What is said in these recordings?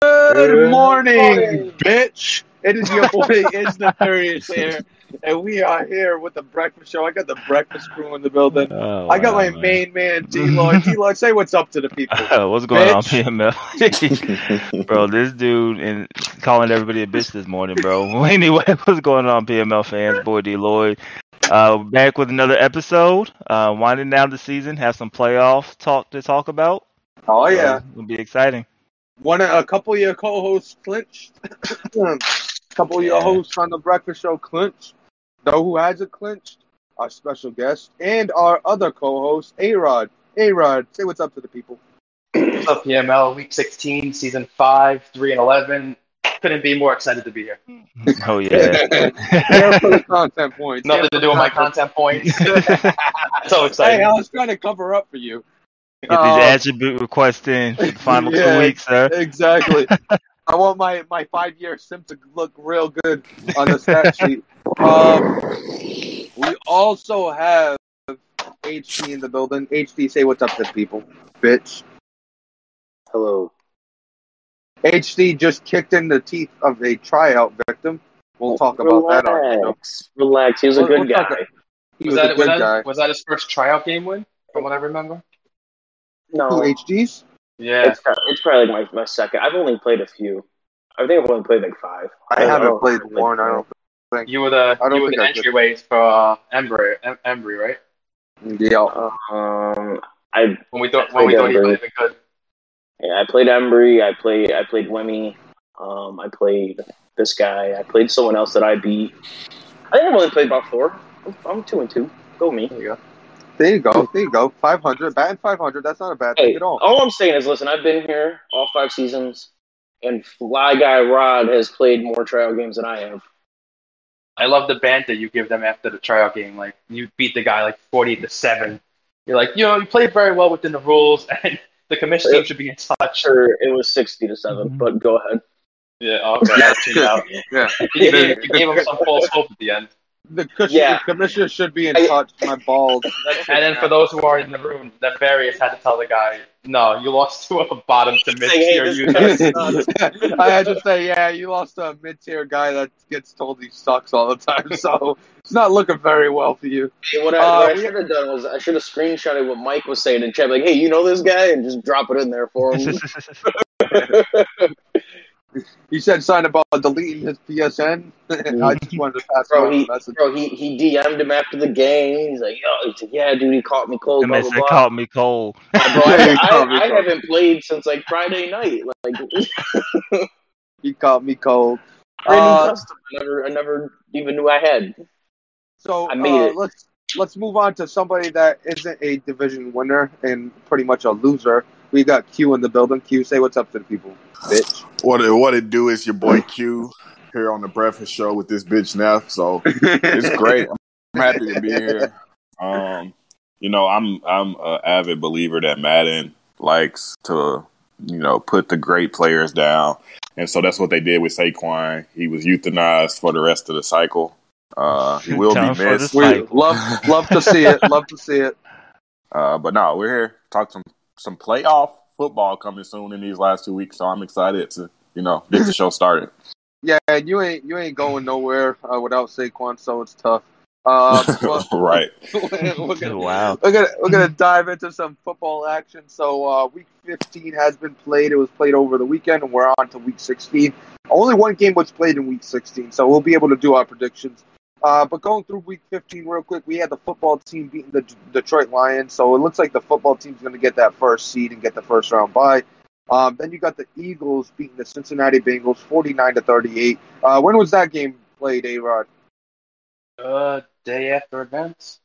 Good morning, bitch. It is your boy, It's Nefarious here, and we are here with the breakfast show. I got the breakfast crew in the building. Oh, I got wow, my man. main man, D Lloyd. D Lloyd, say what's up to the people. What's going on, PML? bro, this dude and calling everybody a bitch this morning, bro. Anyway, what's going on, PML fans? Boy D Lloyd. Uh, back with another episode. Uh, winding down the season, have some playoff talk to talk about. Oh yeah, So, it'll be exciting. one a couple of your co-hosts clinched. a couple of your Yeah. hosts on the breakfast show clinched. Know who has it clinched? Our special guest and our other co-host, A Rod. A Rod, say what's up to the people. What's up, PML? Week 16, season 5, 3 and 11. Couldn't be more excited to be here. Oh yeah. There for the content points. Nothing to do with my content points. Get so Hey, excited. I was trying to cover up for you. these Um, attribute requests in for the final Yeah. two weeks, sir. Exactly. I want my, my five year sim to look real good on the stat sheet. Um, we also have HD in the building. HD, say what's up to the people, bitch. Hello. HD just kicked in the teeth of a tryout victim. We'll talk about that on the show. Relax. Relax. He was a We'll- good we'll talk- guy. He Was was, a that, was, good guy. was that his first tryout game win, from what I remember? No, Who, HD's? Yeah. it's, prob- it's probably like my, my second. I've only played a few. I think I've only played like five. I haven't don't know. played one. I don't think. You were the, I don't you were think the I did. entryways for uh, Embry, em- Embry, right? Yeah. Um, I When we thought, I when we played thought he Embry. might have been good. Yeah, I played Embry. I played I played Wemmy. Um, I played this guy. I played someone else that I beat. I think I've only played about four. I'm, I'm two and two. Go me. There you go. There you go. There you go. 500. Batting 500. That's not a bad thing at all. all I'm saying is, listen, I've been here all five seasons, and Fly Guy Rod has played more trial games than I have. I love the banter you give them after the tryout game. Like, you beat the guy like 40 to 7. You're like, you know, you played very well within the rules, and the commission team should be in touch. Sure, it was sixty to 7 Mhm. but go ahead. Yeah, okay. I'll check it out. Yeah. You gave, you gave him some false hope at the end. The, cus- Yeah. the commissioner should be in I- touch. My balls. And then for those who are in the room, Nefarious had to tell the guy, no, you lost to a bottom to mid tier this I had to say, yeah, you lost to a mid tier guy that gets told he sucks all the time, so it's not looking very well for you. Hey, what I, Uh, what I should have done was I should have screenshotted what Mike was saying in chat, like, "Hey, you know this guy," and just drop it in there for him. He said something about deleting his PSN. I just wanted to pass bro, on he, message. bro, he he DM'd him after the game. He's like, "Yo, he's like, yeah, dude, he caught me cold." The Blah, blah, blah. caught me cold. Bro, Yeah, he I, me I, I haven't played since like Friday night. Like, He caught me cold. Uh. I never, I never even knew I had. So I made uh, it. let's let's move on to somebody that isn't a division winner and pretty much a loser. We got Q in the building. Q, say what's up to the people, bitch. What it, what it do is your boy Q here on the Breakfast Show with this bitch now. So it's great. I'm happy to be here. Um, you know, I'm I'm an avid believer that Madden likes to you know put the great players down, and so that's what they did with Saquon. He was euthanized for the rest of the cycle. Uh, he will Time be missed. We love love to see it. Love to see it. Uh, but no, we're here to talk some some playoff football coming soon in these last two weeks. So I'm excited to you know get the show started. Yeah, and you ain't you ain't going nowhere uh, without Saquon, so it's tough. Uh, right. we're gonna wow. we're gonna we're gonna dive into some football action. So uh, week 15 has been played. It was played over the weekend, and we're on to week 16. Only one game was played in week 16, so we'll be able to do our predictions. Uh, but going through week 15 real quick, we had the football team beating the D- Detroit Lions, so it looks like the football team's going to get that first seed and get the first round bye. Um, then you got the Eagles beating the Cincinnati Bengals 49 to 38. Uh, when was that game played, A Rod? Uh, day after events?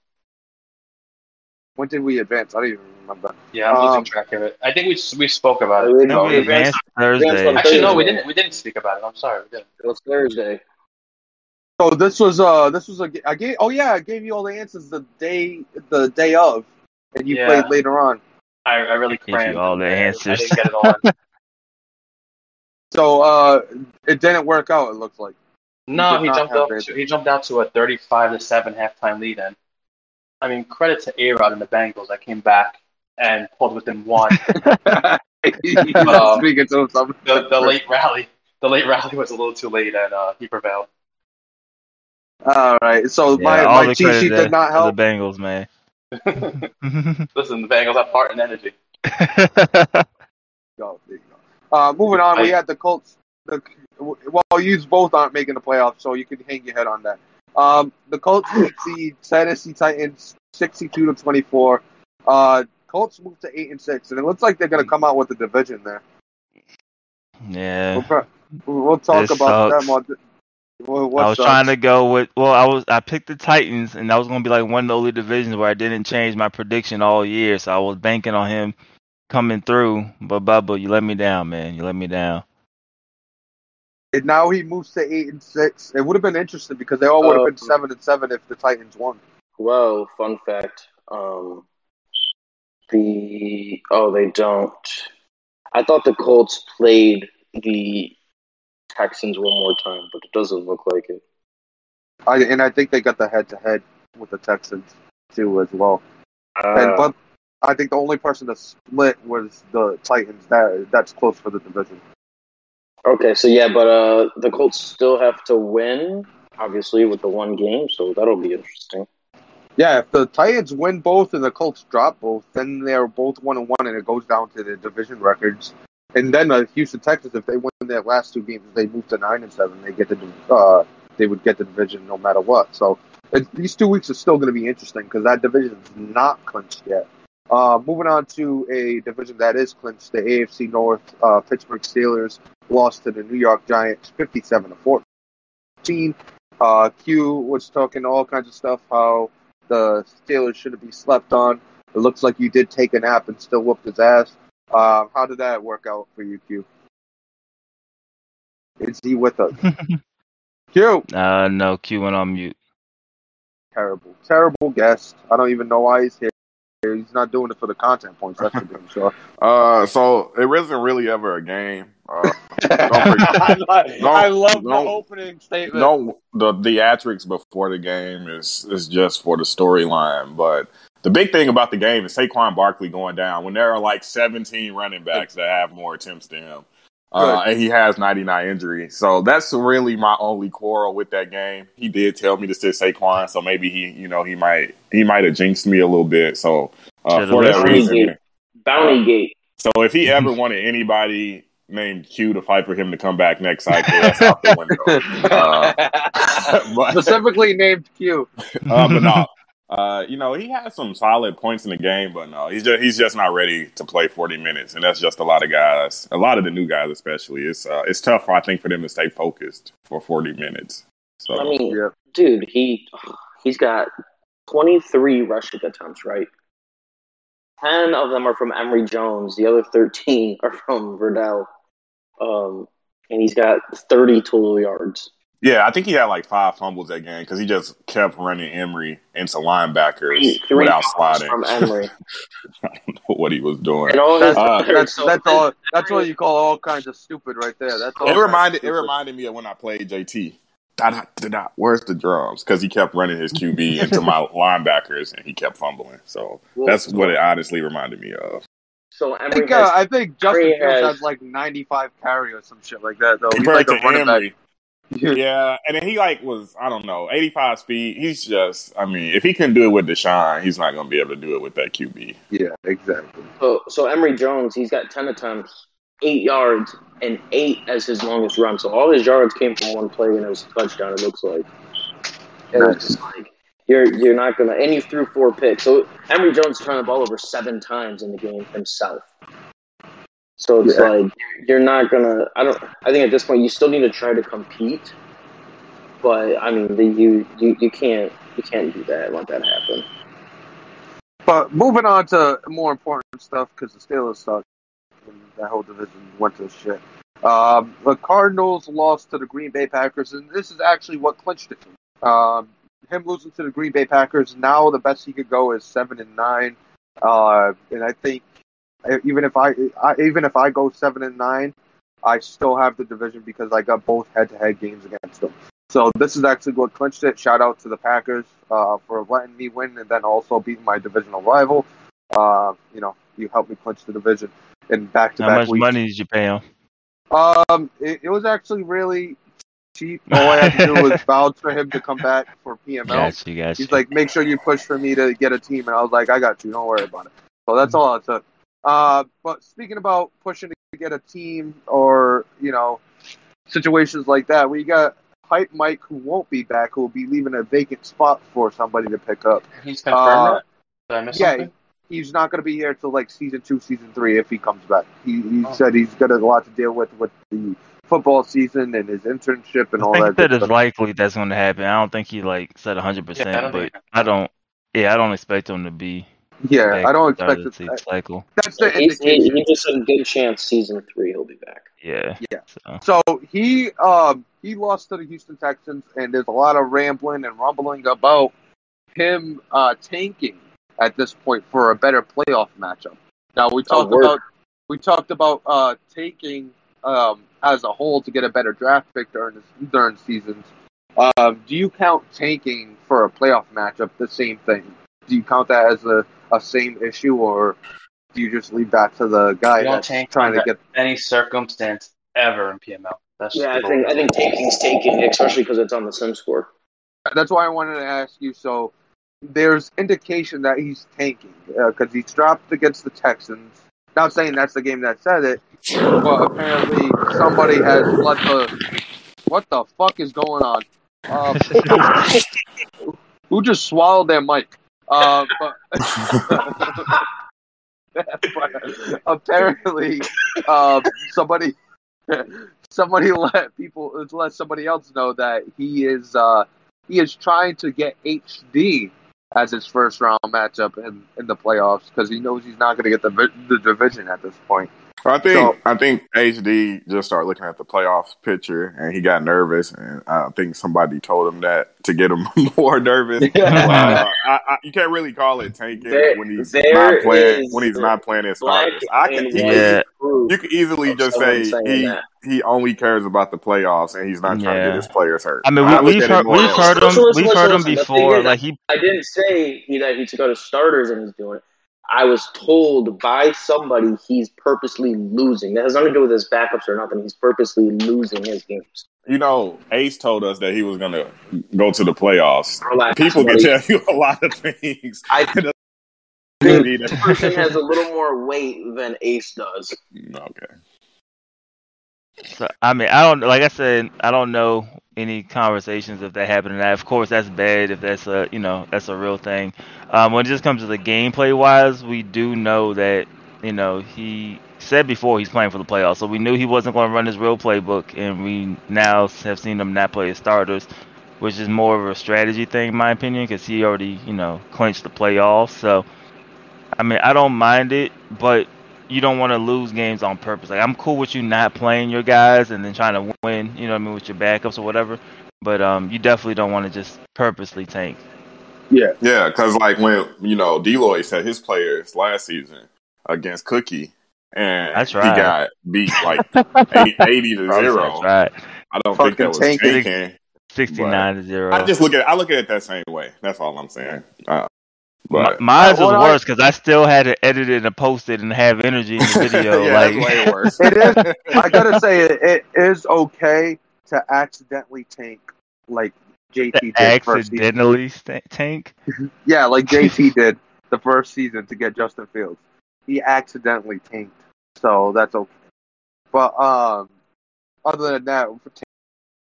When did we advance? I don't even remember. Yeah, I'm Um, losing track of it. I think we we spoke about it. We No, we advanced Thursday. on Actually, no, we didn't. We didn't speak about it. I'm sorry. We didn't. It was Thursday. So this was uh this was a ga- I gave oh yeah I gave you all the answers the day the day of and you Yeah. played later on. I, I really Gave you all the answers. I didn't get it all. So uh it didn't work out. It looks like. no, did he jumped have up. To, he jumped out to a 35 to seven halftime lead, and I mean, credit to A Rod and the Bengals that came back and pulled within one. He's Um, speaking to himself. the, the late rally, the late rally was a little too late, and uh, he prevailed. All right, so Yeah, my, all my the cheat sheet did not help. The Bengals, man. Listen, the Bengals have heart and energy. Go, go. Uh, moving on, we had the Colts. The, well, you both aren't making the playoffs, so you can hang your head on that. Um, the Colts beat the Tennessee Titans sixty-two to twenty-four. Uh, Colts moved to eight and six, and it looks like they're going to come out with the division there. yeah. We'll, we'll talk This about sucks. them. On the, well, I was sucks? trying to go with well, I was I picked the Titans and that was gonna be like one of the only divisions where I didn't change my prediction all year, so I was banking on him coming through. But Bubba, you let me down, man. You let me down. And now he moves to eight and six. It would have been interesting because they all would have been Um, seven and seven if the Titans won. Well, fun fact. Um, the oh, they don't. I thought the Colts played the Texans one more time, but it doesn't look like it. I, and I think they got the head to head with the Texans too as well. and Uh, but I think the only person to split was the Titans. That that's close for the division. okay, so yeah, but uh, the Colts still have to win, obviously, with the one game, so that'll be interesting. Yeah, if the Titans win both and the Colts drop both, then they're both one and one, and it goes down to the division records. And then the Houston Texans, if they win their last two games, they move to nine and seven. They get the uh, they would get the division no matter what. So these two weeks are still going to be interesting because that division is not clinched yet. Uh, moving on to a division that is clinched, the AFC North. Uh, Pittsburgh Steelers lost to the New York Giants, fifty-seven to fourteen. Uh, Q was talking all kinds of stuff how the Steelers shouldn't be slept on. It looks like you did take a nap and still whooped his ass. Uh, how did that work out for you, Q? Is he with us? Q, Uh no, Q went on mute. terrible, terrible guest. I don't even know why he's here. He's not doing it for the content points. That's for damn sure. Uh, so it wasn't really ever a game. Uh, I, Don't- I love the don't- opening statement. no, the theatrics before the game is is just for the storyline. But the big thing about the game is Saquon Barkley going down when there are like 17 running backs that have more attempts than him. Uh, and he has 99 injuries. So that's really my only quarrel with that game. He did tell me to sit Saquon, so maybe he, you know, he might he might have jinxed me a little bit. So uh, Should've for that listened. reason, Bounty Bounty Gate. so if he ever wanted anybody named Q to fight for him to come back next cycle, that's out the window. Uh, but, Specifically named Q. uh, but no, uh, you know he has some solid points in the game, but no, he's just he's just not ready to play forty minutes, and that's just a lot of guys, a lot of the new guys especially. It's uh, it's tough, I think, for them to stay focused for forty minutes. So I mean, Yeah. dude, he he's got 23 rushing attempts, right? 10 of them are from Emery Jones. The other 13 are from Verdell. Um, and he's got 30 total yards. Yeah, I think he had like five fumbles that game because he just kept running Emery into linebackers Three, three without fumbles sliding. from Emery. I don't know what he was doing. All That's, Uh, that's, that's all. That's what you call all kinds of stupid right there. That's all It kinds of reminded it reminded me of when I played JT. Da, da, da, da, where's the drums? Because he kept running his QB into my linebackers and he kept fumbling. So Well, that's what it honestly reminded me of. So I think, uh, I think Justin Emery Fields has- has like 95 carry or some shit like that, though. He's like a to running back. Emery, yeah, and then he like was I don't know eighty five speed. He's just I mean if he can do it with Deshaun, he's not going to be able to do it with that QB. Yeah, exactly. So, so Emery Jones, he's got 10 attempts, eight yards, and eight as his longest run. So all his yards came from one play, and it was a touchdown. It looks like. And Nice. it's just like you're you're not gonna, and you threw four picks. So Emery Jones turned the ball over seven times in the game himself. So it's Yeah. like you're not gonna. I don't. I think at this point you still need to try to compete, but I mean the, you you you can't you can't do that. Let that happen. But moving on to more important stuff because the Steelers suck and that whole division went to shit. Um, the Cardinals lost to the Green Bay Packers, and this is actually what clinched it. Um, him losing to the Green Bay Packers, now the best he could go is seven and nine. Uh, and I think even if I, I even if I go seven and nine, I still have the division because I got both head-to-head games against them. So this is actually what clinched it. Shout out to the Packers uh, for letting me win and then also beating my divisional rival. Uh, you know, you helped me clinch the division in back to back. How much weeks. money did you pay him? Um, it, it was actually really cheap. All I had to do was vouch for him to come back for PML. Got you, you. He's like, make sure you push for me to get a team, and I was like, I got you. Don't worry about it. So that's all it took. Uh, but speaking about pushing to get a team or you know situations like that, we got Hype Mike who won't be back, who will be leaving a vacant spot for somebody to pick up. He's confirmed Uh, that? Did I miss yeah, something? he's not going to be here till like season two, season three if he comes back. He, he Oh. said he's got a lot to deal with with the football season and his internship and I all think that. that good is stuff. likely that's going to happen. I don't think he like said 100, yeah, percent but I don't. Yeah, I don't expect him to be. Yeah, back I don't at the start expect of the it. season cycle. That's the He's, he, indication. he just said a good chance season three he'll be back. Yeah. Yeah. So So he um he lost to the Houston Texans, and there's a lot of rambling and rumbling about him uh, tanking at this point for a better playoff matchup. Now we Oh, talked word. about we talked about uh, taking um, as a whole to get a better draft pick during this, during seasons. Um, do you count tanking for a playoff matchup the same thing? Do you count that as a, a same issue, or do you just leave that to the guy that's tank trying to get? Any circumstance ever in PML. That's Yeah, I think I think tanking's taking, especially because it's on the sim score. That's why I wanted to ask you. So there's indication that he's tanking because he's dropped against the Texans. Not saying that's the game that said it, but apparently somebody has let the. What the fuck is going on? Uh, who just swallowed their mic? Uh, but, but apparently, um, somebody somebody let people let somebody else know that he is uh, he is trying to get HD as his first round matchup in, in the playoffs because he knows he's not going to get the the division at this point. I think So- I think HD just started looking at the playoff picture and he got nervous and I think somebody told him that to get him more nervous. Uh, I, I, you can't really call it tanking There- when he's not playing when he's not playing his Black starters. I can, and Yeah. you could easily of just say he that. he only cares about the playoffs and he's not trying to get his players hurt. I mean, we, look we've heard, we've heard him, Listen, listen, we've heard him listen, listen. The thing before. Like he, I didn't say he, that he took out his starters and he's doing it. I was told by somebody he's purposely losing. That has nothing to do with his backups or nothing. He's purposely losing his games. You know, Ace told us that he was going to go to the playoffs. Relax, People can tell you a lot of things. I You think need this person has a little more weight than Ace does. okay. So, I mean, I don't like I said, I don't know any conversations if that happened. And of course, that's bad if that's a you know that's a real thing. Um, when it just comes to the gameplay wise, we do know that you know he said before he's playing for the playoffs, so we knew he wasn't going to run his real playbook, and we now have seen him not play his starters, which is more of a strategy thing, in my opinion, because he already you know clinched the playoffs. So, I mean, I don't mind it, but you don't want to lose games on purpose. Like I'm cool with you not playing your guys and then trying to win, you know what I mean, with your backups or whatever. But um, you definitely don't want to just purposely tank. Yeah, Yeah, because like when you know D Lloyd said his players last season against Cookie, and That's he got beat like 80, 80 to zero. That's right. I don't think that was Fucking tanking. Sixty-nine to zero. I just look at I look at it that same way. That's all I'm saying. Uh, My, but mine's Uh, was worse because I still had to edit it and post it and have energy in the video. yeah, like, that's way worse. It is. I gotta say, it, it is okay to accidentally tank like JT did first season. accidentally sta- tank. Yeah, like JT did the first season to get Justin Fields. He accidentally tanked, so that's okay. But um, other than that,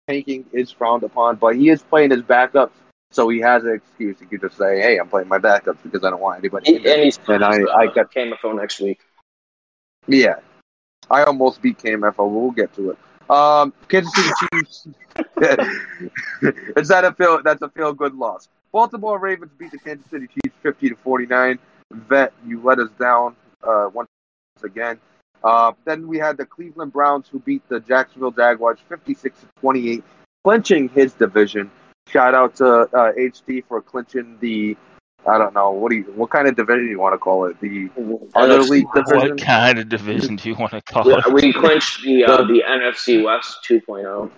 tanking is frowned upon. But he is playing his backups, so he has an excuse. He could just say, "Hey, I'm playing my backups because I don't want anybody." There." and he's And I- uh, I got- KMFO next week. Yeah. I almost beat KMFO. We'll get to it. Um, Kansas City Chiefs. Is that a feel? That's a feel good loss. Baltimore Ravens beat the Kansas City Chiefs fifty to forty nine. Vet, you let us down uh, once again. Uh, then we had the Cleveland Browns who beat the Jacksonville Jaguars fifty six to twenty eight, clinching his division. Shout out to uh, HD for clinching the. I don't know what do you what kind of division you want to call it? The other NFC league division. What kind of division do you want to call We, it? we clinched the uh, the NFC West oh. 2.0.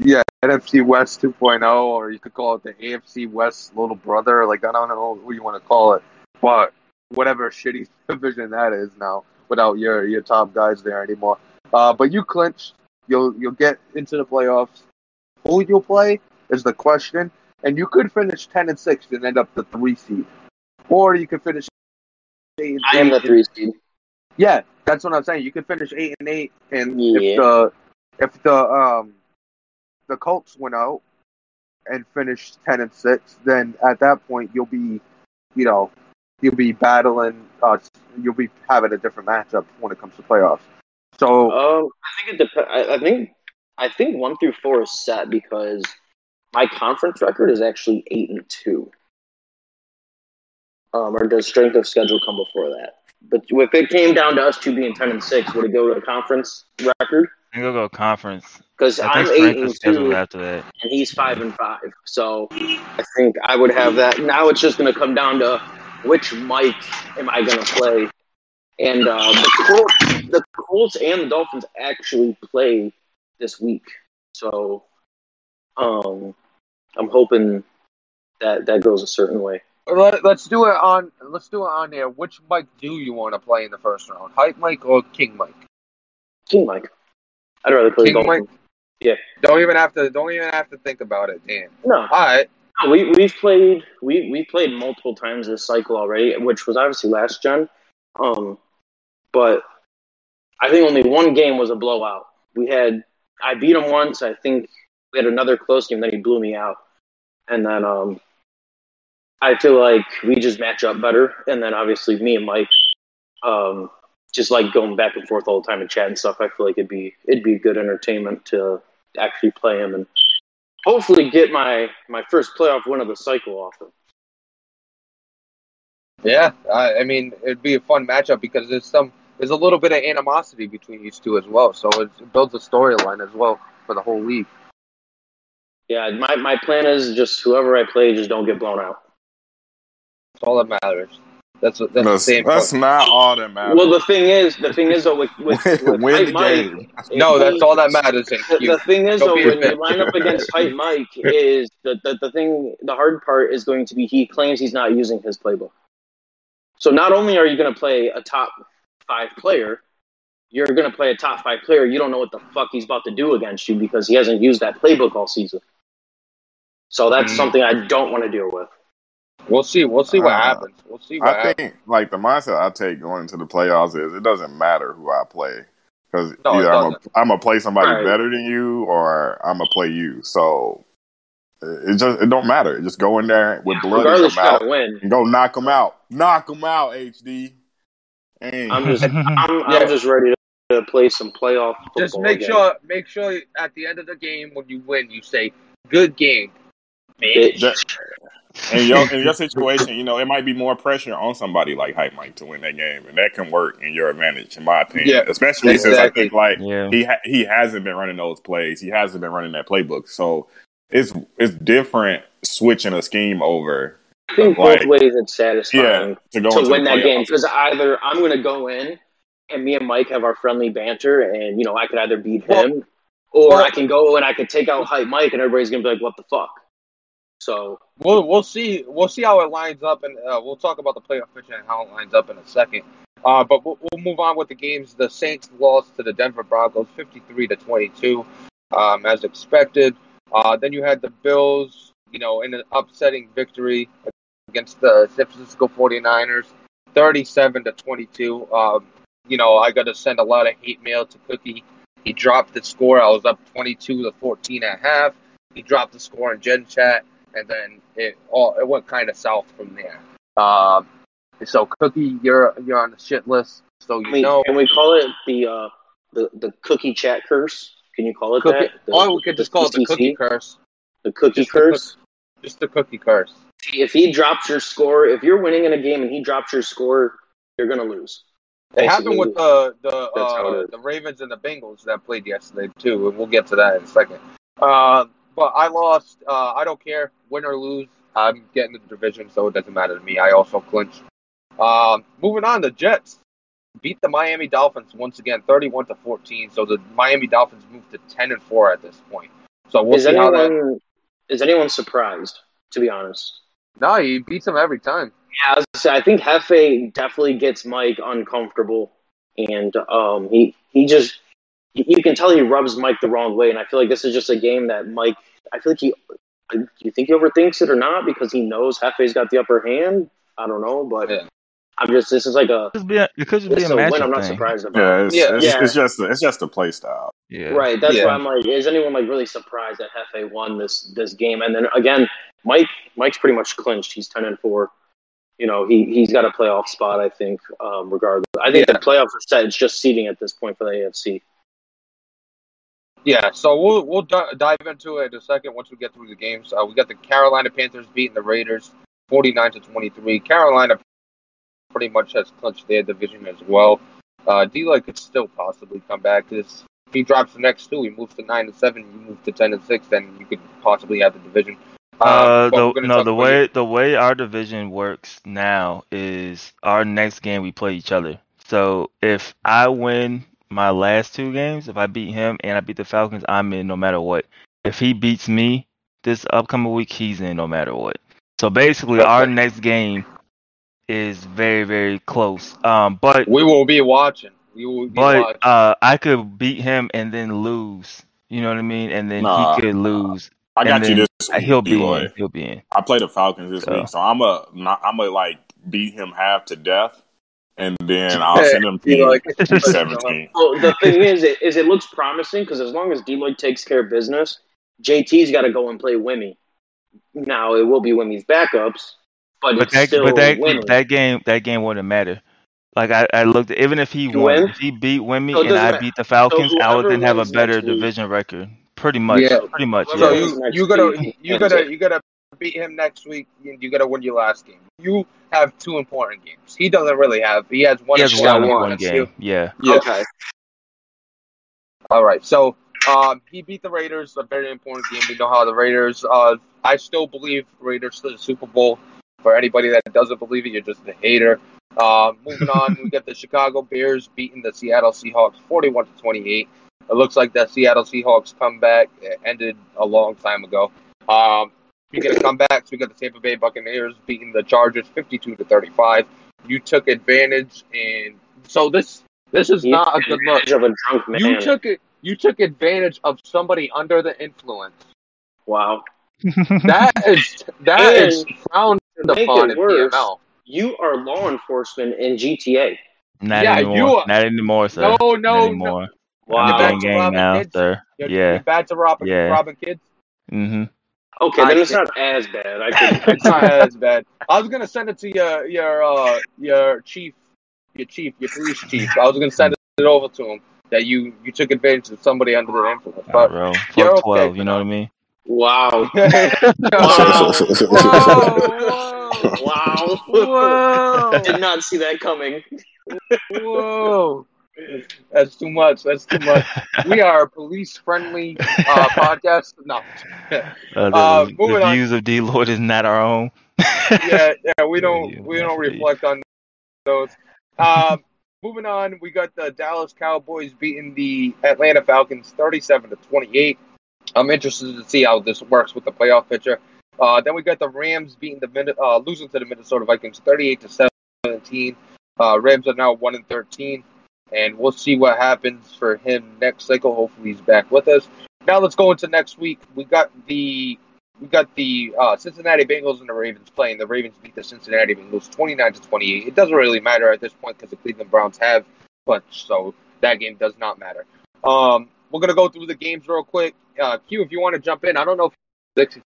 Yeah, NFC West 2.0, or you could call it the AFC West little brother. Like I don't know what you want to call it, but whatever shitty division that is now, without your your top guys there anymore. Uh, but you clinched. You'll you'll get into the playoffs. Who you'll play is the question, and you could finish ten and six and end up the three seed, or you could finish. Eight and I am the three seed. Yeah, that's what I'm saying. You could finish eight and eight, and Yeah. if the if the um the Colts went out and finished ten and six, then at that point you'll be, you know, you'll be battling. Uh, you'll be having a different matchup when it comes to playoffs. So Um, I think it depends. I, I think I think one through four is set because my conference record is actually eight and two. Um, or does strength of schedule come before that? But if it came down to us two being ten and six, would it go to a conference record? I'm gonna go conference. Because I I'm eight and two, after that. and he's five and five. So I think I would have that. Now it's just going to come down to which Mike am I going to play, and uh, the Colts, the Colts and the Dolphins actually play this week. So um, I'm hoping that that goes a certain way. let, let's do it on let's do it on there. Which Mike do you want to play in the first round? Hype Mike or King Mike? King Mike, I'd rather play King Dolphins. Don't even have to don't even have to think about it. Damn. No, All right. No, we we've played we we played multiple times this cycle already, which was obviously last gen. Um, but I think only one game was a blowout. We had I beat him once. I think we had another close game. Then he blew me out, and then um, I feel like we just match up better. And then obviously me and Mike, um, just like going back and forth all the time and chat and stuff. I feel like it'd be it'd be good entertainment to actually play him and hopefully get my my first playoff win of the cycle off him. Yeah, I, I mean it'd be a fun matchup because there's some there's a little bit of animosity between these two as well, so it, it builds a storyline as well for the whole league. Yeah, my, my plan is just whoever I play, just don't get blown out. That's all that matters. That's what that's, the same. that's not all that matters. Well, the thing is, the thing is though, with with, with Win Hype the Mike, game. if no, that's all that matters. In The, Q. the thing is Don't though, when you line up against Hype Mike, is the, the the thing. The hard part is going to be he claims he's not using his playbook. So not only are you going to play a top five player, you're going to play a top five player. You don't know what the fuck he's about to do against you because he hasn't used that playbook all season. So that's Mm. something I don't want to deal with. We'll see. We'll see what Uh, happens. We'll see what I happens. think like the mindset I take going into the playoffs is it doesn't matter who I play because No, it either I'm gonna. I'm play somebody Right. better than you or I'm gonna play you. So it just it don't matter. Just go in there with blood in your Regardless, mouth win. and go knock them out. Knock them out, HD. Ain't. I'm just, I'm, Yeah. I'm just ready to, to play some playoff football. Just make again. sure, make sure at the end of the game when you win, you say "Good game." Bitch. That- in your in your situation, you know, it might be more pressure on somebody like Hype Mike to win that game, and that can work in your advantage, in my opinion. Yeah, Especially since I think like Yeah. he ha- he hasn't been running those plays, he hasn't been running that playbook, so it's it's different switching a scheme over. I think like- both ways it's satisfying Yeah, to go to win the that game because either I'm going to go in and me and Mike have our friendly banter, and you know I could either beat him or well- I can go and I could take out hype Mike, and everybody's going to be like, "What the fuck?" So We'll we'll see we'll see how it lines up, and uh, we'll talk about the playoff picture and how it lines up in a second. Uh, but we'll, we'll move on with the games. The Saints lost to the Denver Broncos, fifty-three to twenty-two, um, as expected. Uh, then you had the Bills, you know, in an upsetting victory against the San Francisco 49ers, thirty-seven to twenty-two. Um, you know, I got to send a lot of hate mail to Cookie. He dropped the score. I was up twenty-two to fourteen at half. He dropped the score in Gen Chat and then it all it went kind of south from there. Um, so Cookie, you're you're on the shit list, so you can we, know. can we call it the uh, the the cookie chat curse? Can you call it Cookie, that? The, or we could just call it the cookie curse. The cookie Just the curse. Just the cookie curse. If he drops your score, if you're winning in a game and he drops your score, you're going to lose. It happened with the the That's how it uh, the Ravens and the Bengals that played yesterday too, and we'll get to that in a second. Uh, but I lost. Uh, I don't care, win or lose. I'm getting the division, so it doesn't matter to me. I also clinched. Um, moving on, the Jets beat the Miami Dolphins once again, 31 to 14. So the Miami Dolphins moved to 10 and four at this point. So we'll is see how that. anyone surprised? To be honest, No, he beats them every time. yeah, I, was gonna say, I think Hefe definitely gets Mike uncomfortable, and um, he he just you can tell he rubs Mike the wrong way, and I feel like this is just a game that Mike. I feel like he. Do you think he overthinks it or not? Because he knows Hefe's got the upper hand. I don't know, but Yeah. I'm just. This is like a. Just be a, it could just be This a is a win. matchup I'm not thing. surprised about. Yeah, it's, Yeah. it's, Yeah. it's just it's just a play style. Yeah. Right. That's Yeah. why I'm like, is anyone like really surprised that Hefe won this this game? And then again, Mike Mike's pretty much clinched. He's ten and four. You know, he he's got a playoff spot. I think, um, regardless. I think Yeah. the playoffs are set. It's just seeding at this point for the AFC. Yeah, so we'll we'll di- dive into it in a second once we get through the games. Uh, we got the Carolina Panthers beating the Raiders, forty nine to twenty three. Carolina pretty much has clinched their division as well. Uh, D could still possibly come back because if he drops the next two, he moves to nine and seven. You move to ten and six, then you could possibly have the division. Uh, we're the, no, the way the way our division works now is our next game we play each other. So if I win my last two games, if I beat him and I beat the Falcons, I'm in no matter what. If he beats me this upcoming week, he's in no matter what. So basically, our next game is very very close. Um, but we will be watching. We will be but watching. uh, I could beat him and then lose. You know what I mean? And then Nah. he could lose. I got you this uh, week, He'll be Eloy. in. He'll be in. I play the Falcons this So. week, so I'm a I'm a like beat him half to death, and then I'll send him to Be you like- seventeen. Well, the thing is, it, is it looks promising because as long as D Lloyd takes care of business, JT's got to go and play Wimmy. Now it will be Wimmy's backups, but, But it's that, still but that, winning. that game, that game wouldn't matter. Like I, I looked, even if he You won, win? if he beat Wimmy So and I matter. beat the Falcons, I would then have a better next week- division record. Pretty much, Yeah. pretty much. So Yeah. you next you gotta you gotta you gotta beat him next week. You, you gotta win your last game. You have two important games. He doesn't really have. He has one. He has and one, one. one That's game. two. Yeah. Yeah. Okay. All right. So um, he beat the Raiders. A very important game. We know how the Raiders. Uh, I still believe Raiders to the Super Bowl. For anybody that doesn't believe it, you're just a hater. Uh, moving on, we get the Chicago Bears beating the Seattle Seahawks 41 to 28. It looks like that Seattle Seahawks comeback ended a long time ago. Um, speaking of comebacks, we got the Tampa Bay Buccaneers beating the Chargers 52 to 35. You took advantage, and so this this is You not a good look. of a drunk man. You took it. You took advantage of somebody under the influence. wow. That is that And is frowned make upon it in worse, PML. You are law enforcement in GTA. Not Yeah, anymore. you are- Not anymore, sir. No, no, no. anymore. I'm Wow. the You're back to gang robbing now, kids? sir. You're, Yeah. you're bad to robbing, Yeah. robbing kids. Mm-hmm. Okay, I then it's see. not as bad. I could. It's not as bad. I was gonna send it to your your uh your chief, your chief, your police chief. I was gonna send it over to him that you you took advantage of somebody under the influence. But bro. you're okay twelve. You know what I mean? wow. Whoa, Wow. whoa, Did not see that coming. whoa. That's too much. That's too much. We are a police friendly uh, podcast. No. Uh, the, Uh, the moving on. views of D Lord is not that our own. yeah, yeah, we don't we don't reflect on those. Um, moving on, we got the Dallas Cowboys beating the Atlanta Falcons thirty-seven to twenty-eight. I'm interested to see how this works with the playoff picture. Uh, then we got the Rams beating the uh, losing to the Minnesota Vikings thirty-eight to seventeen. Uh, Rams are now one and thirteen, and we'll see what happens for him next cycle. Hopefully, he's back with us. Now let's go into next week. We got the we got the uh, Cincinnati Bengals and the Ravens playing. The Ravens beat the Cincinnati Bengals 29 to 28. It doesn't really matter at this point because the Cleveland Browns have punched, so that game does not matter. Um, we're gonna go through the games real quick. Uh, Q, if you want to jump in, I don't know if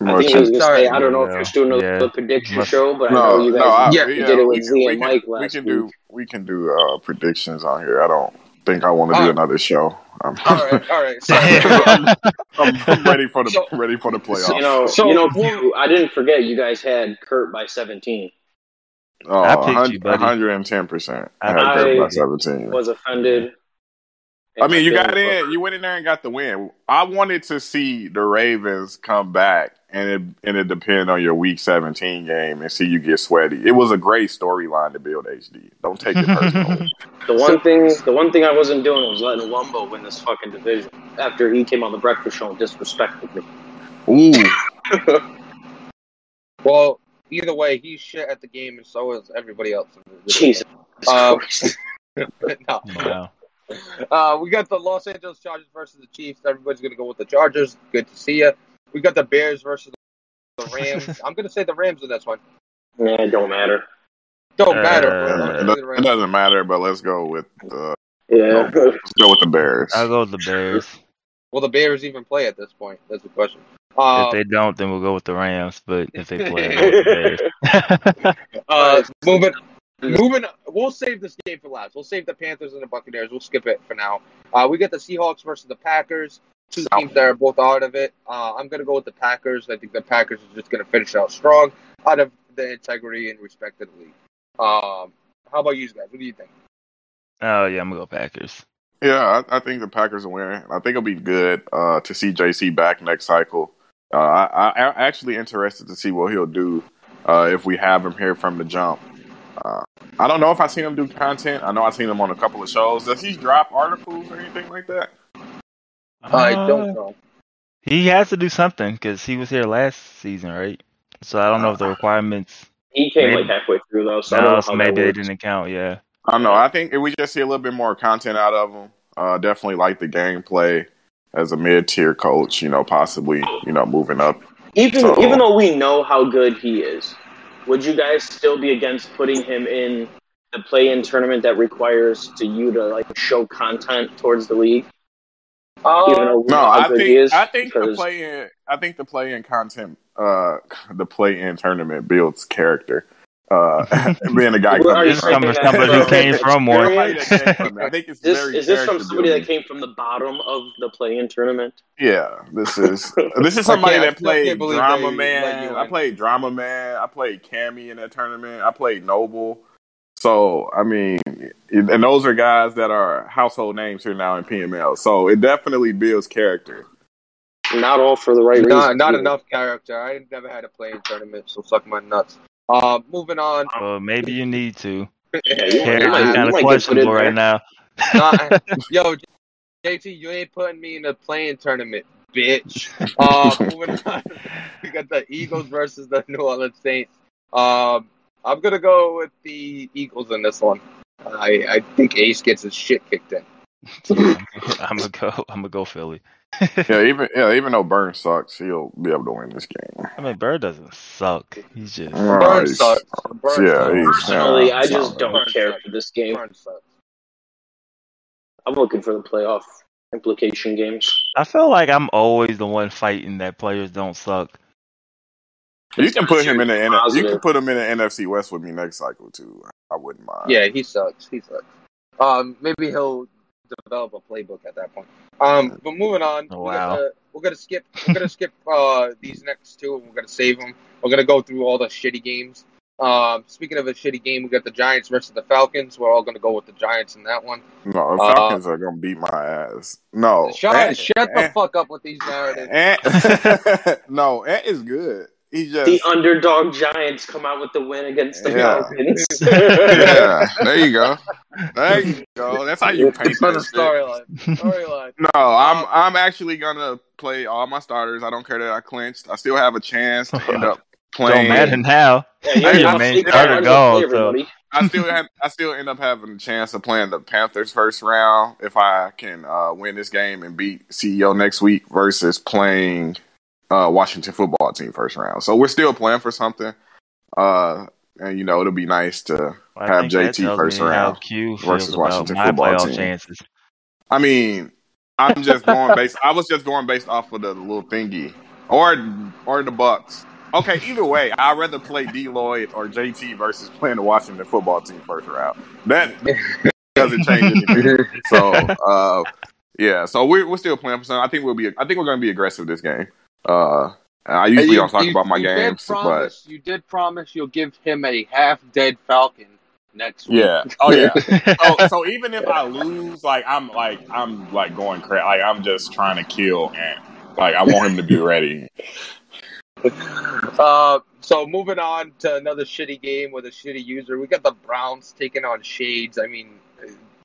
I think he was gonna Sorry. say, I don't know if Yeah. you're still doing a Yeah. prediction Must- show, but I No, know you no, guys I, Yeah, yeah, you did it we with can, Z we and can, Mike we can week. do we can do uh, predictions on here. I don't think I want to do Alright. another show. I'm, all right, all right. So, I'm, I'm ready for the So- ready for the playoffs. You know, So- you know, Q, I didn't forget you guys had Kurt by 17. oh, I picked you, buddy. 110 percent. I had I- by 17. Was offended. I mean, you got in. You went in there and got the win. I wanted to see the Ravens come back and it and it depend on your week 17 game and see you get sweaty. It was a great storyline to build HD. Don't take it personally. The one thing, the one thing I wasn't doing was letting Lumbo win this fucking division after he came on the breakfast show and disrespected me. Ooh, Well, either way, he's shit at the game, and so is everybody else. in the Jesus Um, Christ. no. Wow. Uh, we got the Los Angeles Chargers versus the Chiefs. Everybody's gonna go with the Chargers. Good to see you. We got the Bears versus the Rams. I'm gonna say the Rams in this one. Yeah, it don't matter. Don't Uh, matter. it, bro. I'm gonna say the doesn't- it doesn't matter, but let's go with uh, Yeah. let's go with the Bears. I'll go with the Bears. Will the Bears even play at this point? That's the question. Uh, if they don't, then we'll go with the Rams. But if they play, I'll go with the Bears. uh, moving, moving. We'll save this game for last. We'll save the Panthers and the Buccaneers. We'll skip it for now. Uh, we got the Seahawks versus the Packers. Two teams that are both out of it. Uh, I'm gonna go with the Packers. I think the Packers are just gonna finish out strong, out of the integrity and respect of the league. Um, how about you guys? What do you think? oh yeah, I'm gonna go Packers. Yeah, I, I think the Packers will win. I think it'll be good uh, to see JC back next cycle. Uh, I, I, I'm actually interested to see what he'll do uh, if we have him here from the jump. Uh, I don't know if I've seen him do content. I know I've seen him on a couple of shows. Does he drop articles or anything like that? I Uh, don't know. He has to do something because he was here last season, right? So I don't know if the requirements. He came Maybe. like halfway through though, so I don't No, know so maybe that they didn't count. Yeah. I don't know. I think if we just see a little bit more content out of him, uh, definitely like the gameplay as a mid tier coach. You know, possibly you know moving up. Even So- even though we know how good he is, would you guys still be against putting him in the play-in tournament that requires to you to like show content towards the league? Even though we No, I think is? I think the Because- play in I think the play in content uh the play in tournament builds character. Uh being a guy Well, are you somebody, who came from one. Came from there. I think it's This, very is this from character somebody that came from the bottom of the play-in tournament? Yeah, this is this is somebody I can't- I that played believe Drama they Man. you I played Drama Man. I played Cammy in that tournament. I played Noble. So I mean, and those are guys that are household names here now in PML. So it definitely builds character. Not all for the right Not, reasons. not enough character. I never had a playing tournament, so suck my nuts. Uh, moving on. Well, maybe you need to. Yeah, you, Character's you might, you kind of might get put in questionable right now. Nah, yo, JT, you ain't putting me in a playing tournament, bitch. Uh, moving on. We got the Eagles versus the New Orleans Saints. Um, I'm gonna go with the Eagles in this one. I, I think Ace gets his shit kicked in. I'm gonna go. I'm gonna go Philly. Yeah, even yeah, even though Burns sucks, he'll be able to win this game. I mean, Bird doesn't suck. He's just. Right. Burns sucks. Burns Yeah, sucks. he's- Personally, yeah, I just don't Burns care sucks. for this game. Burns sucks. I'm looking for the playoff implication games. I feel like I'm always the one fighting that players don't suck. You can put him in the N- you can put him in the NFC West with me next cycle too. I wouldn't mind. Yeah, he sucks. He sucks. Um, maybe he'll develop a playbook at that point. Um, but moving on, Oh, we wow. got the- we're gonna skip. We're gonna skip uh these next two, and we're gonna save them. We're gonna go through all the shitty games. Um, speaking of a shitty game, we got the Giants versus the Falcons. We're all gonna go with the Giants in that one. No, the Uh, Falcons are gonna beat my ass. No, shut Ant- shut the Ant- fuck up with these narratives. Ant- no, Ant is good. He's just The underdog Giants come out with the win against the Yeah. Falcons. yeah. There you go. There you go. That's how you paint the that storyline. Storyline. No, I'm I'm actually gonna play all my starters. I don't care that I clinched. I still have a chance to end up Don't playing. matter now. Yeah, Hey, you're your not main sleeping starter on gone, so- I still have, I still end up having a chance of playing the Panthers first round if I can uh, win this game and beat CEO next week versus playing uh, Washington football team first round. So we're still playing for something. Uh, and you know it'll be nice to I have JT first round Q versus Washington my football team. chances. I mean, I'm just going based. I was just going based off of the little thingy, or or the Bucks. Okay, either way, I'd rather play D Lloyd or JT versus playing the Washington football team first round. That doesn't change anything. So, uh, yeah, so we're we're still playing for something. I think we'll be. I think we're going to be aggressive this game. Uh, I usually don't talk about my you games, Did but promise, you did promise you'll give him a half dead Falcon next week. yeah. Oh yeah. so, so even if I lose, like I'm like I'm like going crazy. Like I'm just trying to kill and like I want him to be ready. uh, so moving on to another shitty game with a shitty user. We got the Browns taking on Shades. I mean,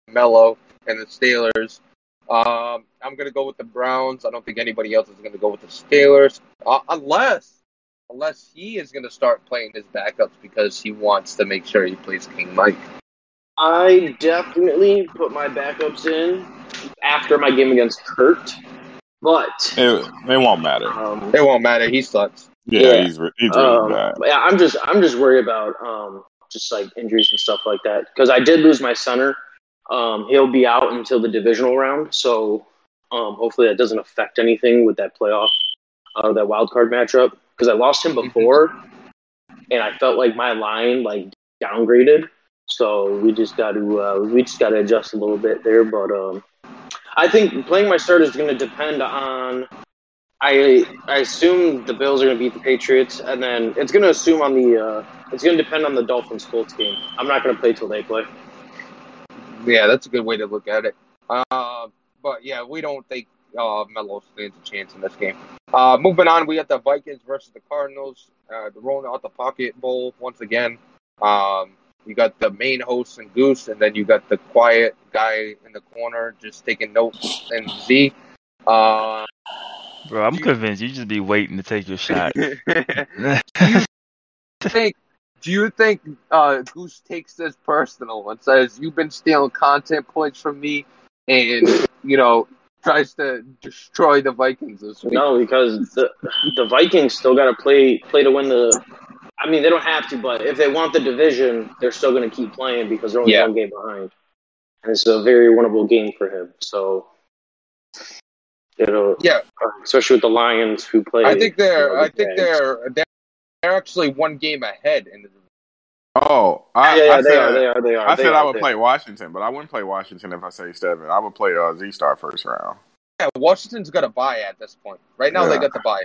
Mello and the Steelers. Um, I'm gonna go with the Browns. I don't think anybody else is gonna go with the Steelers, uh, unless unless he is gonna start playing his backups because he wants to make sure he plays King Mike. I definitely put my backups in after my game against Kurt, but It, it won't matter. um, It won't matter. He sucks. Yeah, Yeah. he's re- he's really um, bad. yeah, I'm just I'm just worried about um, just like injuries and stuff like that because I did lose my center. Um, he'll be out until the divisional round, so um, hopefully that doesn't affect anything with that playoff, uh, that wild card matchup. Because I lost him before, and I felt like my line like downgraded. So we just got to uh, we just got to adjust a little bit there. But um, I think playing my starter is going to depend on. I I assume the Bills are going to beat the Patriots, and then it's going to assume on the. Uh, it's going to depend on the Dolphins Colts game. I'm not going to play till they play. Yeah, that's a good way to look at it. Uh, but yeah, we don't think uh, Melo stands a chance in this game. Uh, moving on, we got the Vikings versus the Cardinals. Uh, the rolling out the pocket bowl once again. Um, you got the main host and Goose, and then you got the quiet guy in the corner just taking notes and Z. Uh, Bro, I'm You- convinced you just be waiting to take your shot. you think? Do you think uh, Goose takes this personal and says you've been stealing content points from me, and you know tries to destroy the Vikings this week? No, because the the Vikings still got to play play to win the. I mean, they don't have to, but if they want the division, they're still going to keep playing because they're only Yeah. one game behind, and it's a very winnable game for him. So, you know, Yeah. especially with the Lions who play. I think they're. you know, I think they're. They're they're actually one game ahead in the. Oh, I, Yeah, yeah, I they said, are. They are. They are. I they said are, I would they play Washington, but I wouldn't play Washington if I say seven. I would play uh, Z Star first round. Yeah, Washington's got a bye at this point. Right now, they got the buy.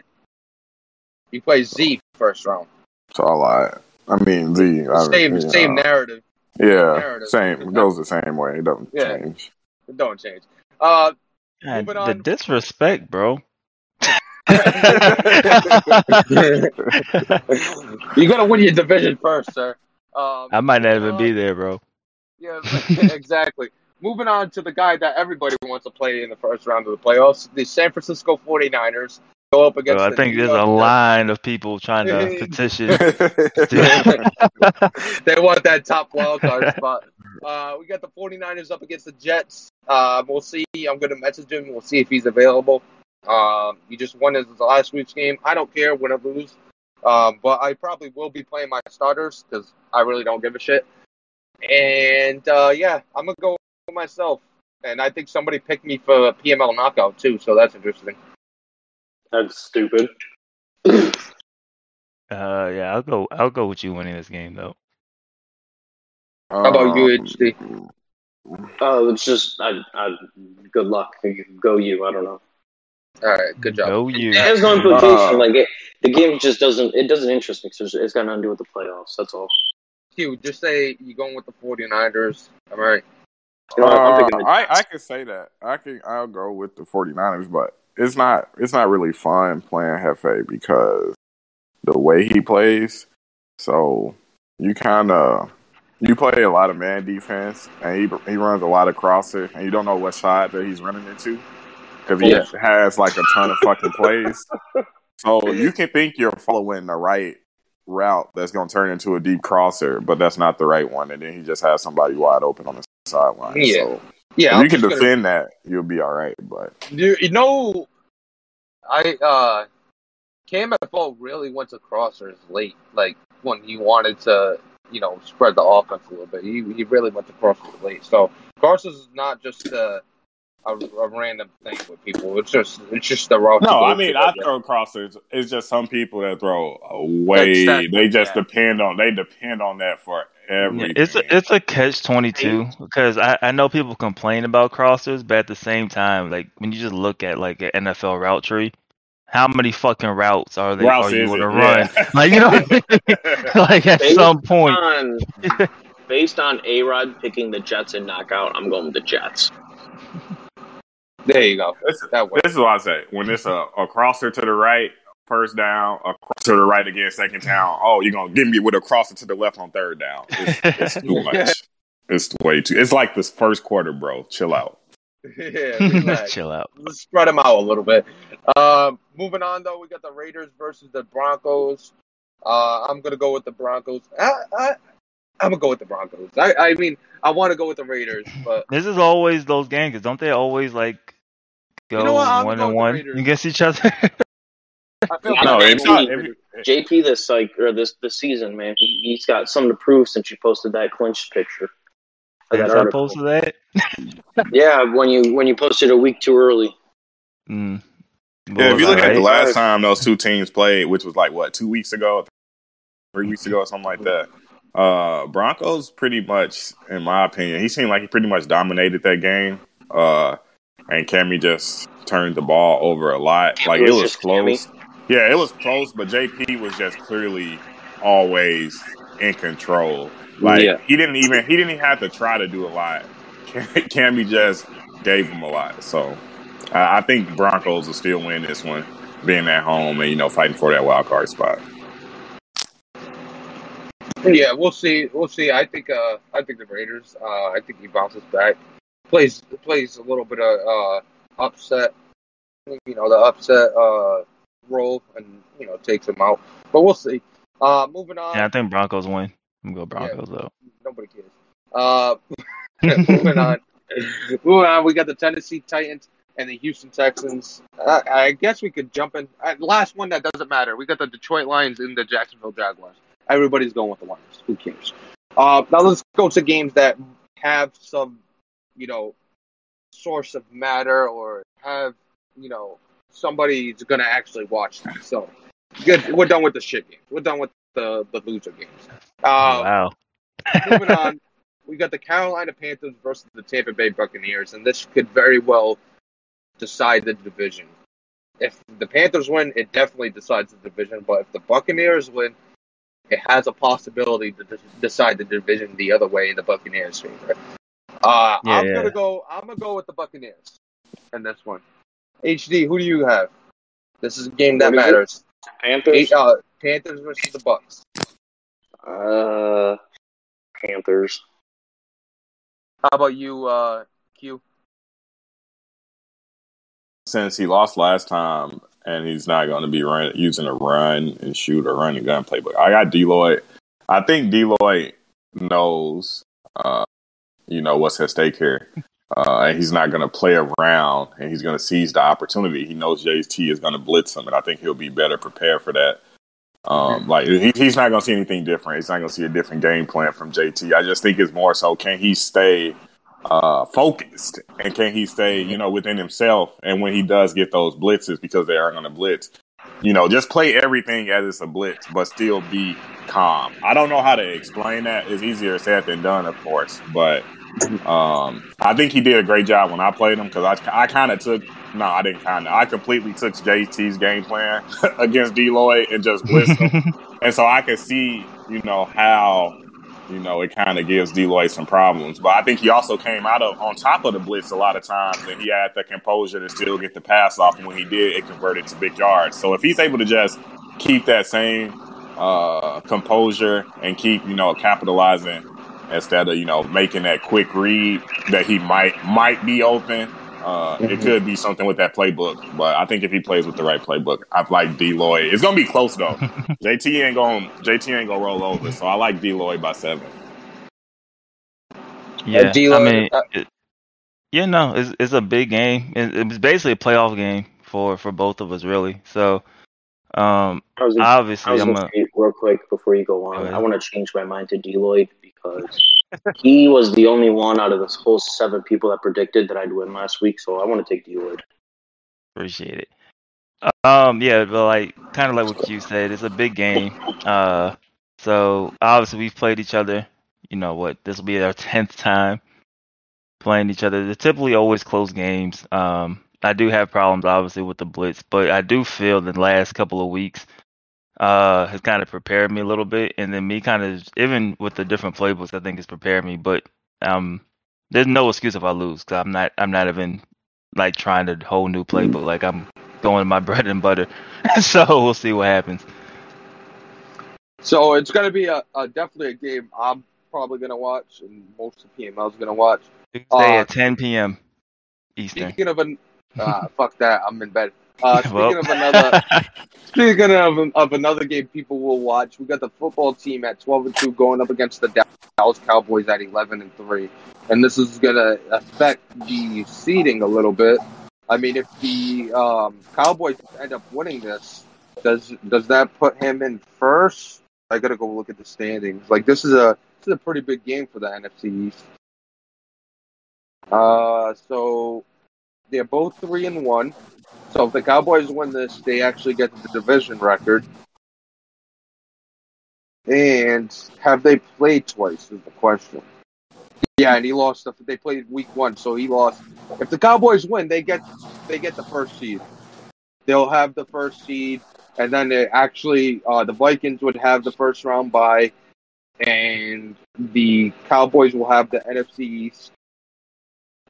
You play Z first round. So I lied. I mean Z. I Same mean, same uh, narrative. Yeah, narrative. same. It goes the same way. It don't Yeah. change. It don't change. Uh, God, the on. disrespect, bro. you got to win your division first, sir. Um, I might not even uh, be there, bro. Yeah, exactly. Moving on to the guy that everybody wants to play in the first round of the playoffs, the San Francisco 49ers go up against Bro, I the think New there's a York line of people trying to petition. they want that top wild card spot. Uh, we got the 49ers up against the Jets. Uh, we'll see. I'm going to message him. We'll see if he's available. Um, you just won his last week's game. I don't care win or lose. Um, but I probably will be playing my starters because I really don't give a shit. And uh, yeah, I'm going to go with myself. And I think somebody picked me for PML knockout too, so that's interesting. That's stupid. Uh, yeah, I'll go. I'll go with you winning this game though. How about you, Um, HD? Uh, it's just, I, I, good luck. Go you. I don't know. All right, good job. Go you. It has no implication. Uh, like it, the game just doesn't. It doesn't interest me because it's got nothing to do with the playoffs. That's all. Q, just say you're going with the 49ers. All right. You know, I'm Uh, the I, Jets. I could say that. I can I'll go with the 49ers, but it's not it's not really fun playing Hefe because the way he plays. So you kind of you play a lot of man defense, and he he runs a lot of crosses, and you don't know what side that he's running into because he Yeah. has like a ton of fucking plays. So you can think you're following the right route that's going to turn into a deep crosser, but that's not the right one, and then he just has somebody wide open on the sideline. Yeah. So Yeah, you can just gonna- defend that, you'll be all right. But You, you know, I uh, KMFO really went to crossers late, like when he wanted to, you know, spread the offense a little bit. He he really went to crossers late. So crossers is not just a, a, a random thing with people. It's just it's just the route. to no, I mean I guess. throw crossers. It's just some people that throw away. Exactly, they just yeah. depend on. They depend on that for everything. It's a it's a catch twenty two because I, I know people complain about crossers, but at the same time, like when you just look at like an NFL route tree, how many fucking routes are they Routes are you going to run? Yeah. Like you know, what I mean? like at Based some point, on, based on A Rod picking the Jets and knockout, I'm going with the Jets. There you go. This, That way. this is what I say. When it's a, a crosser to the right first down, across to the right again, second down. Oh, you're gonna give me with a crosser to the left on third down. It's, it's too much. It's way too. It's like this first quarter, bro. Chill out. yeah, relax. Chill out. Let's spread them out a little bit. Um, moving on, though, we got the Raiders versus the Broncos. Uh, I'm gonna go with the Broncos. I, I, I'm gonna go with the Broncos. I, I mean, I want to go with the Raiders, but This is always those games, 'cause don't they always like go You know what? I'm one going and with the one Raiders. against each other? I No, know, it's JP. Every, JP this like or this this season, man. He, he's got something to prove since you posted that clinch picture. for that I article. posted that. Yeah, when you when you posted a week too early. Mm. yeah, if you look at the last time those two teams played, which was like what two weeks ago, three weeks ago, or something like that. Uh, Broncos pretty much, in my opinion, he seemed like he pretty much dominated that game. Uh, and Cammy just turned the ball over a lot. Like It it was was just close. Yeah, it was close, but JP was just clearly always in control. Like Yeah. he didn't even he didn't even have to try to do a lot. Cammy just gave him a lot. So I I think Broncos will still win this one, being at home and you know fighting for that wild card spot. yeah, we'll see. We'll see. I think. Uh, I think the Raiders. Uh, I think he bounces back. Plays plays a little bit of uh upset. You know the upset uh role, and you know takes him out. But we'll see. Uh, moving on. Yeah, I think Broncos win. I'm gonna go Broncos though. Nobody cares. Uh, moving on. moving on. We got the Tennessee Titans and the Houston Texans. Uh, I guess we could jump in. Uh, last one that doesn't matter. We got the Detroit Lions and the Jacksonville Jaguars. Everybody's going with the Lions. Who cares? Uh, now let's go to games that have some, you know, source of matter or have, you know, somebody's going to actually watch that. So, good. We're done with the shit games. We're done with the the loser games. Uh, wow. moving on, we got the Carolina Panthers versus the Tampa Bay Buccaneers, and this could very well decide the division. If the Panthers win, it definitely decides the division. But if the Buccaneers win, it has a possibility to decide the division the other way in the Buccaneers' favor. Uh, Yeah, I'm yeah. gonna go. I'm gonna go with the Buccaneers in this one. HD, who do you have? This is a game that What is it? matters. Panthers. Eight, uh, Panthers versus the Bucks. Uh, Panthers. How about you, uh, Q? Since he lost last time and he's not going to be run, using a run and shoot or running gun playbook, I got D Lloyd. I think D Lloyd knows, uh, you know, what's at stake here. Uh, and he's not going to play around and he's going to seize the opportunity. He knows JT is going to blitz him, and I think he'll be better prepared for that. Um, like he, he's not going to see anything different. He's not going to see a different game plan from JT. I just think it's more so can he stay uh, focused and can he stay, you know, within himself. And when he does get those blitzes, because they are going to blitz, you know, just play everything as it's a blitz, but still be calm. I don't know how to explain that. It's easier said than done, of course, but um, I think he did a great job when I played him because I, I kind of took no, I didn't kind of. I completely took JT's game plan against D Lloyd and just blitzed him. and so I could see, you know, how, you know, it kind of gives D Lloyd some problems. But I think he also came out of on top of the blitz a lot of times, and he had the composure to still get the pass off. And when he did, it converted to big yards. So if he's able to just keep that same uh, composure and keep, you know, capitalizing instead of you know making that quick read that he might might be open. Uh, It could be something with that playbook, but I think if he plays with the right playbook, I like D Lloyd. It's gonna be close though. JT ain't gonna JT ain't gonna roll over, so I like D Lloyd by seven. Yeah, D'Lo- I mean, uh, it, yeah, no, it's it's a big game. It, it was basically a playoff game for for both of us, really. So, um, I was, I obviously, was I'm gonna a real quick before you go Go on. ahead. I want to change my mind to D Lloyd because he was the only one out of this whole seven people that predicted that I'd win last week. So I want to take the award. appreciate it. Um, yeah, but like kind of like what you said, it's a big game. Uh, so obviously we've played each other. You know what? This will be our tenth time playing each other. They're typically always close games. Um, I do have problems obviously with the blitz, but I do feel the last couple of weeks uh has kind of prepared me a little bit, and then me kind of even with the different playbooks, I think has prepared me. But um, there's no excuse if I lose because I'm not I'm not even like trying to whole new playbook. Like I'm going to my bread and butter. so we'll see what happens. So it's going to be a, a definitely a game I'm probably going to watch, and most of the PML's going to watch. Tuesday Uh, at 10 p.m. Eastern. Speaking of an, uh, fuck that, I'm in bed. Uh, speaking Well. of another, speaking of, of another game people will watch, we got the football team at 12 and 2 going up against the Dallas Cowboys at 11 and 3, and this is gonna affect the seeding a little bit. I mean, if the um, Cowboys end up winning this, does does that put him in first? I gotta go look at the standings. Like this is a this is a pretty big game for the NFC East. Uh, so they're both three and one. So if the Cowboys win this, they actually get the division record. And have they played twice? Is the question. Yeah, and he lost. The, they played week one, so he lost. If the Cowboys win, they get they get the first seed. They'll have the first seed, and then they actually uh, the Vikings would have the first round bye, and the Cowboys will have the NFC East,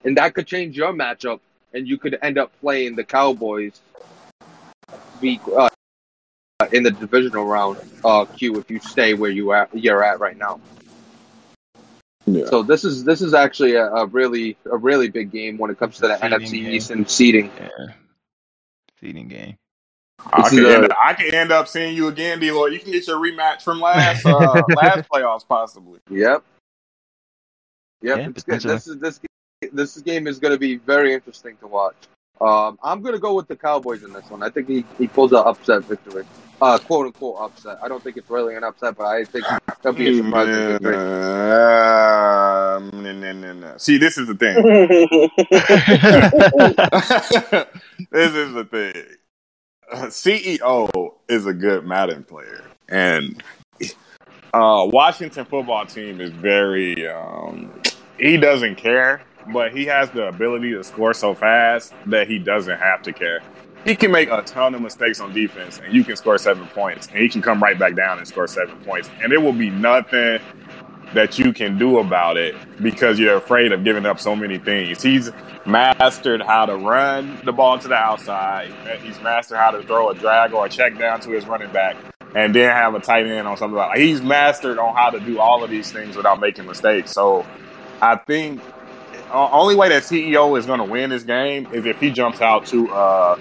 and that could change your matchup, and you could end up playing the Cowboys week uh, in the divisional round. Uh, Q if you stay where you at you're at right now. Yeah. So this is this is actually a, a really a really big game when it comes to the Seeding NFC game. East and seeding. Yeah. Seeding game. I This could, a- end, I could end up seeing you again, D. Lloyd. You can get your rematch from last uh, last playoffs, possibly. Yep. Yep. Yeah, it's This is this this game is going to be very interesting to watch. Um, I'm going to go with the Cowboys in this one. I think he, he pulls an upset victory, uh, quote unquote upset. I don't think it's really an upset, but I think it'll be a surprising victory. Um, nah, nah, nah, nah. See, this is the thing. this is the thing. Uh, CEO is a good Madden player, and uh, Washington football team is very. Um, he doesn't care, but he has the ability to score so fast that he doesn't have to care. He can make a ton of mistakes on defense, and you can score seven points, and he can come right back down and score seven points, and there will be nothing that you can do about it because you're afraid of giving up so many things. He's mastered how to run the ball to the outside. He's mastered how to throw a drag or a check down to his running back and then have a tight end on something like he's mastered on how to do all of these things without making mistakes. So I think uh, only way that CEO is going to win this game is if he jumps out to a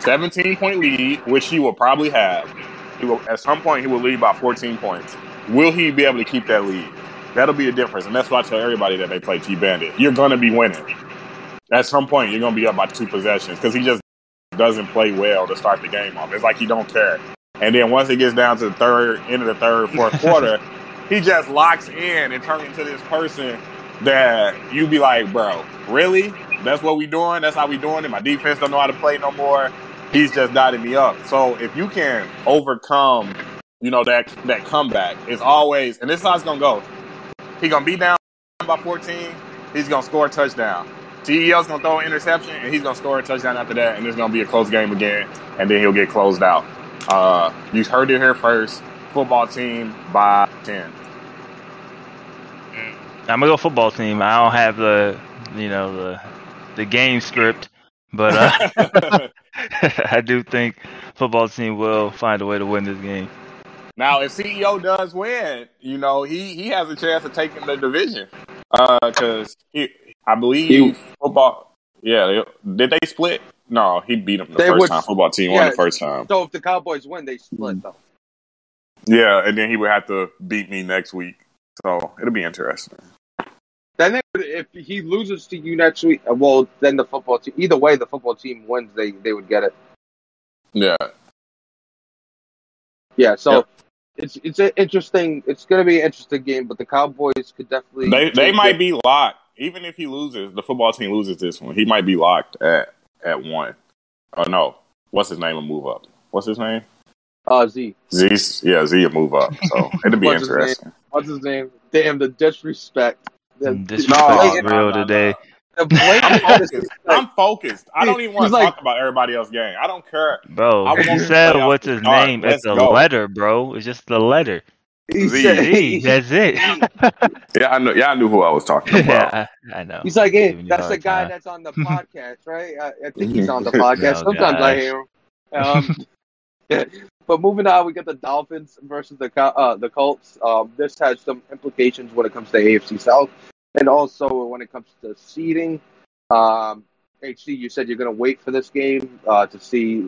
17 point lead, which he will probably have. He will at some point he will lead by 14 points. Will he be able to keep that lead? That'll be the difference, and that's why I tell everybody that they play T Bandit. You're going to be winning. At some point, you're going to be up by two possessions because he just doesn't play well to start the game off. It's like he don't care. And then once it gets down to the third, end of the third, fourth quarter, he just locks in and turns into this person that you be like, bro, really? That's what we doing? That's how we doing it? My defense don't know how to play no more. He's just dotting me up. So if you can overcome, you know, that that comeback, it's always and this is how it's gonna go. He gonna be down by 14, he's gonna score a touchdown. CEO's gonna throw an interception and he's gonna score a touchdown after that, and it's gonna be a close game again, and then he'll get closed out. Uh, you heard it here first. Football team by 10. I'm gonna go football team. I don't have the you know the the game script, but uh, I do think football team will find a way to win this game. Now, if CEO does win, you know he he has a chance of taking the division because he, I believe He- football. Yeah, they, did they split? No, he beat them the They first would- time. Football team won the first time. So if the Cowboys win, they split though. Yeah, and then he would have to beat me next week. So it'll be interesting. Then they would, if he loses to you next week, uh, well, then the football team. Either way, the football team wins. They they would get it. Yeah, Yeah. So Yep. it's it's an interesting. It's going to be an interesting game, but the Cowboys could definitely. they they might it. be locked. Even if he loses, the football team loses this one, he might be locked at at one. Oh no, what's his name? will move up. What's his name? Uh, Z. Z. Yeah, Z will move up. So it'll be What's his interesting. What's his name? Damn the disrespect. The, Disrespect No, is blatant- real no, no, today. the I'm focused. I'm focused. I don't even want to like- talk about everybody else's game. I don't care. Bro, I you said what's his start. name? Let's It's a go. letter, bro. It's just the letter. He Z. said, Gee, that's it. Yeah, I know. Yeah, I knew who I was talking about. yeah, I, I know. he's like, hey, Giving you a that's the guy time. that's on the podcast, right? I, I think he's on the podcast. Oh, Sometimes I hear him. Um, but moving on, we got the Dolphins versus the uh, the Colts. Um, this has some implications when it comes to AFC South, and also when it comes to seeding. Um, HD, you said you're going to wait for this game uh, to see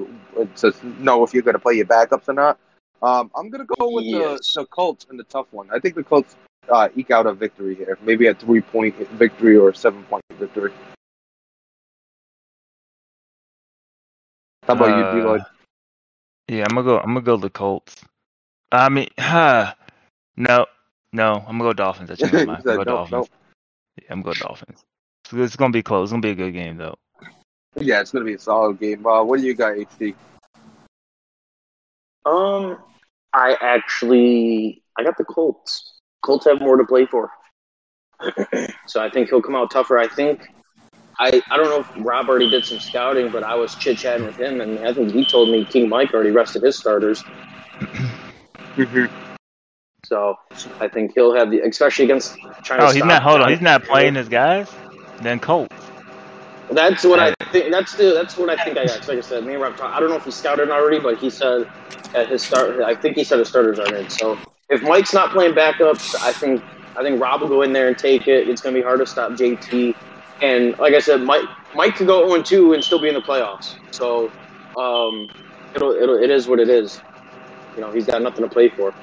to know if you're going to play your backups or not. Um, I'm going to go with Yes. the, the Colts in the tough one. I think the Colts uh, eke out a victory here, maybe a three point victory or a seven point victory. How about Uh, you, D-Lloyd? Yeah, I'm gonna go. I'm gonna go the Colts. I mean, huh? No, no. I'm gonna go Dolphins. I changed my mind. I'm gonna go nope, Dolphins. nope. Yeah, I'm gonna go Dolphins. So it's gonna be close. It's gonna be a good game though. Yeah, it's going to be a solid game. Uh, what do you got, HD? Um, I actually I got the Colts. Colts have more to play for, so I think he'll come out tougher. I think I I don't know if Rob already did some scouting, but I was chit chatting with him, and I think he told me King Mike already rested his starters. Mm-hmm. So I think he'll have the especially against China. Oh, he's stop not. Hold on. He's not Taylor. playing his guys. Then Colts. That's what I think. That's the that's what I think. I got. Like I said, me and Rob. Talk, I don't know if he scouted already, but he said at his start. I think he said his starters are in. So if Mike's not playing backups, I think I think Rob will go in there and take it. It's going to be hard to stop JT. And like I said, Mike Mike could go 0 2 and still be in the playoffs. So um, it'll, it'll it is what it is. You know, he's got nothing to play for.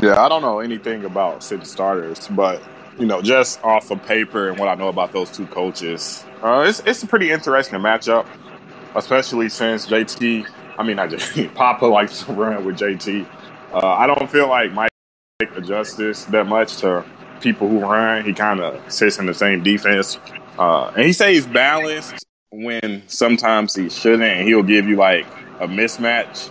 Yeah, I don't know anything about city starters, but you know, just off of paper and what I know about those two coaches, uh, it's it's a pretty interesting matchup, especially since JT. I mean, not JT. Papa likes to run with JT. Uh, I don't feel like Mike adjusts this that much to people who run. He kind of sits in the same defense, uh, and he stays balanced when sometimes he shouldn't, and he'll give you like a mismatch.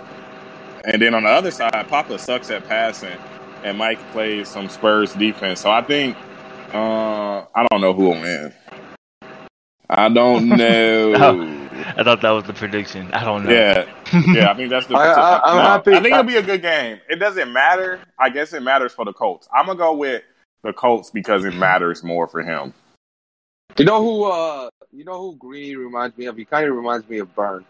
And then on the other side, Papa sucks at passing, and Mike plays some Spurs defense. So I think uh, I don't know who will win. I don't know. I thought that was the prediction. I don't know. yeah, yeah. I think that's the. I- I- I'm no, happy- I think it'll be a good game. It doesn't matter. I guess it matters for the Colts. I'm gonna go with the Colts because it matters more for him. You know who? Uh, you know who Greeny reminds me of? He kind of reminds me of Burn.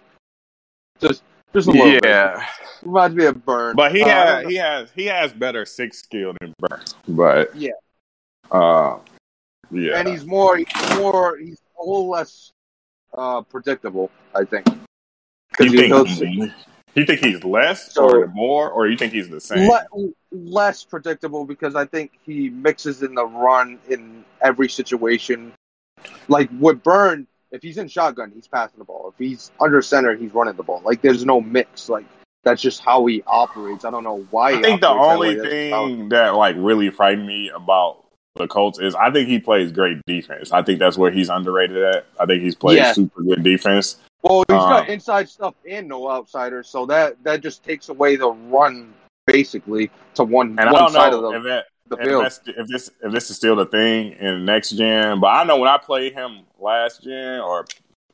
Just, just a little bit. Yeah, Reminds me of Burn. but he Uh, has he has he has better six skill than Burn. But Yeah. uh, yeah. and he's more, he's more, he's a little less uh, predictable. I think. 'Cause You he you think he's less So- or more, or you think he's the same? le- less predictable because I think he mixes in the run in every situation. Like with Burn, if he's in shotgun, he's passing the ball. If he's under center, he's running the ball. Like there's no mix. Like that's just how he operates. I don't know why. I think the that only way. Thing that like really frightened me about the Colts is I think he plays great defense. I think that's where he's underrated at. I think he's played Yeah. super good defense. Well, he's got Um, inside stuff and no outsiders, so that that just takes away the run basically to one And one side of if the, that the if, field. that's, if this if this is still the thing in next gen. But I know when I played him last gen or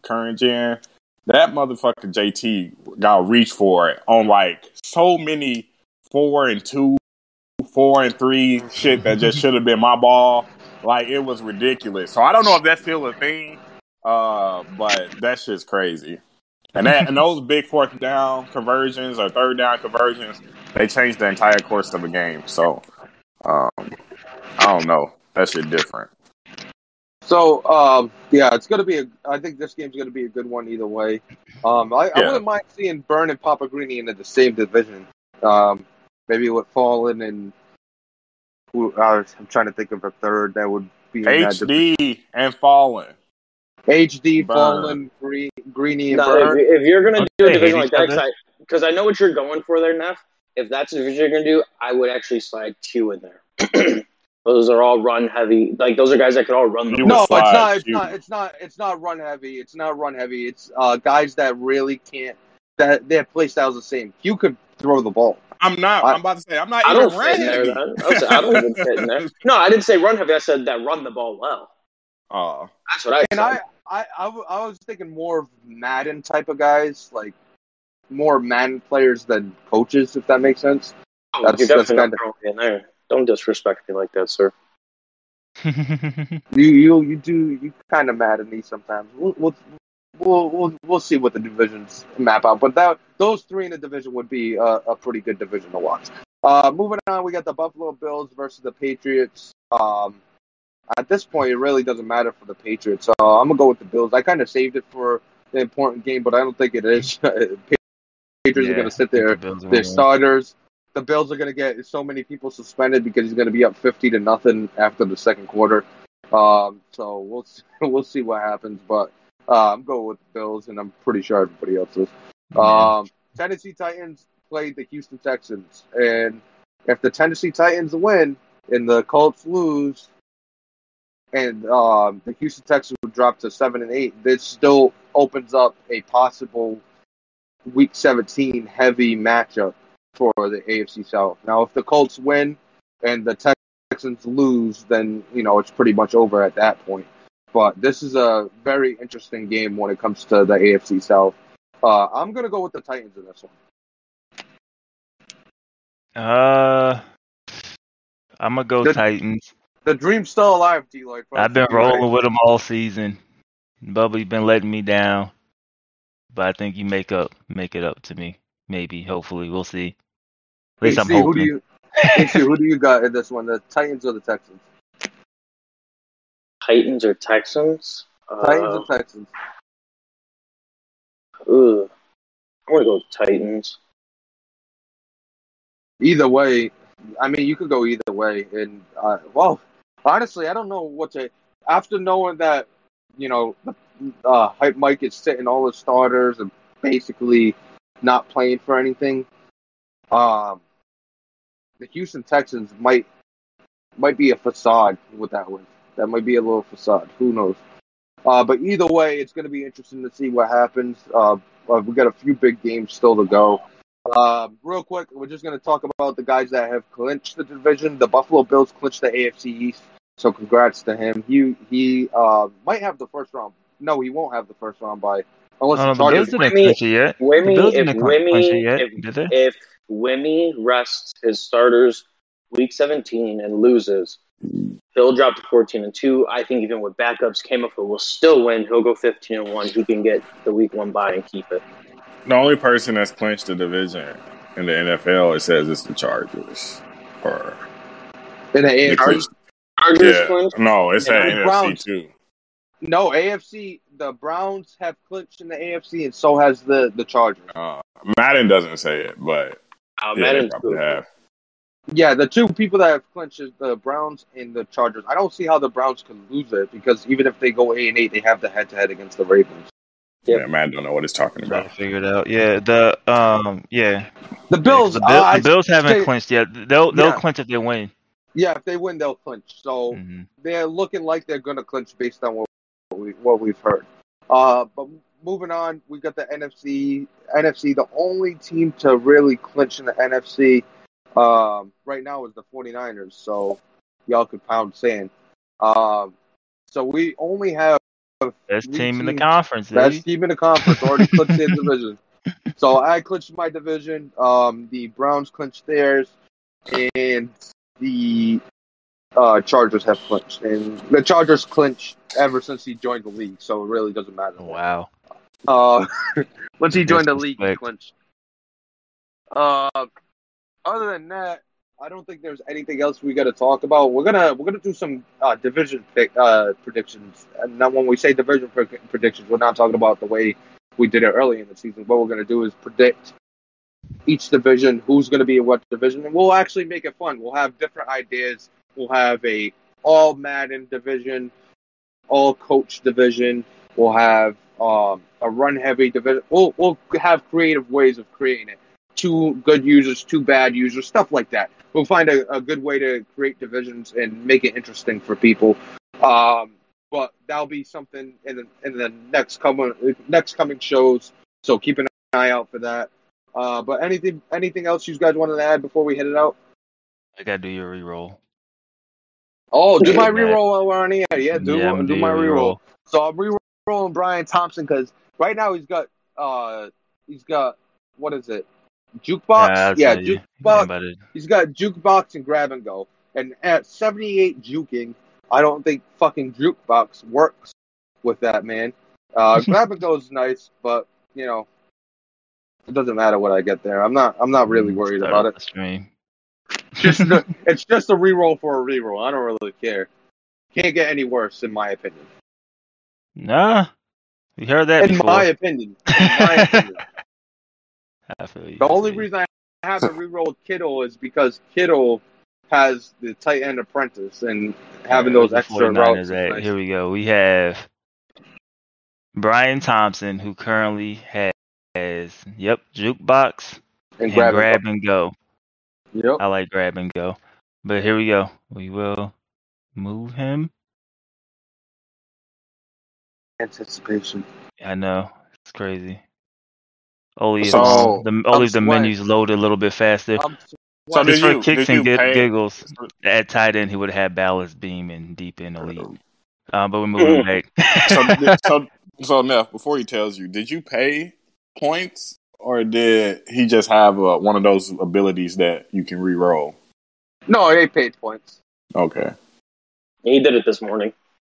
current gen, that motherfucker JT got reach for it on like so many four and two, four and three shit that just should have been my ball. Like it was ridiculous. So I don't know if that's still a thing. Uh, but that shit's crazy. And that and those big fourth down conversions or third down conversions, they changed the entire course of the game. So um, I don't know. That shit different. So um, yeah, it's gonna be. A, I think this game's gonna be a good one either way. Um, I, I wouldn't mind seeing Burn and Papa Greeny in the same division. Um, maybe with Fallen and who, uh, I'm trying to think of a third that would be. HD and Fallen. HD, Burn. Fallen, Green, Greeny, and No, Burn. if, if you're gonna do a division like that, because I, 'cause I know what you're going for there, Neff. If that's the division you're gonna do, I would actually slide two in there. those are all run heavy. Like those are guys that could all run. The You No, would it's not. It's you. not. It's not. It's not run heavy. It's not run heavy. It's uh, guys that really can't. That their play style's the same. You could throw the ball. I'm not. I- I'm about to say. I'm not I even don't fit in there. I, was, I don't even fit in there. No, I didn't say run heavy. I said that run the ball well. Uh, That's what I And said. I, I, I, w- I was thinking more of Madden type of guys, like more Madden players than coaches, if that makes sense. No, That's- you're that's kinda- not throwing me in there. Don't disrespect me like that, sir. You you you do you kind of mad at me sometimes. We'll, we'll we'll we'll we'll see what the divisions map out, but that those three in the division would be a, a pretty good division to watch. Uh, moving on, we got the Buffalo Bills versus the Patriots. Um, at this point, it really doesn't matter for the Patriots. Uh, I'm gonna go with the Bills. I kind of saved it for the important game, but I don't think it is. Patriots are gonna sit there the their gonna starters. The Bills are going to get so many people suspended because he's going to be up fifty to nothing after the second quarter. Um, so we'll see, we'll see what happens, but uh, I'm going with the Bills, and I'm pretty sure everybody else is. Um, Tennessee Titans played the Houston Texans, and if the Tennessee Titans win and the Colts lose, and um, the Houston Texans would drop to seven and eight, this still opens up a possible Week 17 heavy matchup for the AFC South. Now, if the Colts win and the Texans lose, then you know it's pretty much over at that point. But this is a very interesting game when it comes to the AFC South. Uh, I'm gonna go with the Titans in this one. Uh, I'm gonna go The- Titans. The dream's still alive, D. Lloyd. I've been rolling with them all season. Bubby's been letting me down, but I think you make up, make it up to me. Maybe, hopefully, we'll see. At least I'm AC, who do hoping. you? AC, who do you got in this one? The Titans or the Texans? Titans or Texans? Titans Uh, or Texans? ugh. I'm gonna go with Titans. Either way, I mean, you could go either way. And uh, well, honestly, I don't know what to. After knowing that, you know, uh, hype Mike is sitting all his starters and basically not playing for anything. Um, the Houston Texans might might be a facade with that one. That might be a little facade. Who knows? Uh, but either way, it's going to be interesting to see what happens. Uh, uh, we got a few big games still to go. Uh, real quick, we're just going to talk about the guys that have clinched the division. The Buffalo Bills clinched the AFC East, so congrats to him. He he uh, might have the first round. No, he won't have the first round by unless Oh, the no, the Bills Chargers. didn't Wimmy- clinch it yet. The Wimmy, Bills if didn't clinch Wimmy, it yet, if, did if Wimmy rests his starters week 17 and loses, he'll drop to 14 and 2. I think even with backups, Camouflage will still win. He'll go 15 and 1. He can get the week one bye and keep it. The only person that's clinched the division in the NFL, it says it's the Chargers. Or In the they AFC. Clinched- Chargers yeah, clinched. no, it's Yeah, at the NFC Browns. too. No, AFC. The Browns have clinched in the AFC, and so has the the Chargers. Uh, Madden doesn't say it, but Uh, yeah, they probably have. Yeah, the two people that have clinched is the Browns and the Chargers. I don't see how the Browns can lose it because even if they go eight and eight, they have the head to head against the Ravens. Yep. Yeah, Madden don't know what he's talking Trying about. to figure it out. Yeah, the um, yeah, The Bills, The, Bill- uh, the Bills haven't say- clinched yet. They'll they'll Yeah. clinch if they win. Yeah, if they win, they'll clinch. So hmm they're looking like they're going to clinch based on what we what we've heard. Uh, but moving on, we got the NFC. NFC, the only team to really clinch in the NFC um, right now is the 49ers. So y'all could pound sand. Um, so we only have Best team in the conference. Best eh? team in the conference already clinched their division. So I clinched my division. Um, the Browns clinched theirs, and the uh, Chargers have clinched. And the Chargers clinched ever since he joined the league, so it really doesn't matter. Wow. Uh, once he joined the league, he clinched. Uh, other than that, I don't think there's anything else we got to talk about. We're gonna we're gonna do some uh, division pick uh, predictions. And now, when we say division pre- predictions, we're not talking about the way we did it early in the season. What we're gonna do is predict each division, who's gonna be in what division, and we'll actually make it fun. We'll have different ideas. We'll have a all Madden division, all coach division. We'll have um, a run heavy division. We'll we'll have creative ways of creating it. Two good users, two bad users, stuff like that. We'll find a, a good way to create divisions and make it interesting for people. Um, but that'll be something in the in the next coming next coming shows. So keep an eye out for that. Uh, but anything anything else you guys wanted to add before we hit it out? I gotta do your reroll. Oh, do my Yeah. reroll while we're on the. Yeah, do Yeah, I'm do my your reroll. So I'm re-rolling Brian Thompson because right now he's got uh he's got what is it Jukebox, I'll yeah, tell jukebox. He's got jukebox and grab and go. And at 78 juking, I don't think fucking jukebox works with that man. Uh, grab and go is nice, but you know, it doesn't matter what I get there. I'm not. I'm not really mm, worried about off it. the Stream. Just the, it's just a reroll for a reroll. I don't really care. Can't get any worse, in my opinion. Nah, we heard that In before. my opinion. In my opinion. I feel you. The only reason I haven't rerolled Kittle is because Kittle has the tight end apprentice and having Yeah, those where the extra 49ers routes. is at. nice. Here we go. We have Brian Thompson, who currently has, yep, jukebox And and grab, grab and and go. go. Yep. I like grab and go. But here we go. We will move him. Anticipation. I know it's crazy. Only So, the only the menus load a little bit faster. I'm So Just did for you- kicks did and you gi- pay- giggles, at tight end he would have had Balance Beam and Deep in Elite. Um, but we're moving back. so, so, so Neff, before he tells you, did you pay points or did he just have uh, one of those abilities that you can re-roll? No, they paid points. Okay. He did it this morning.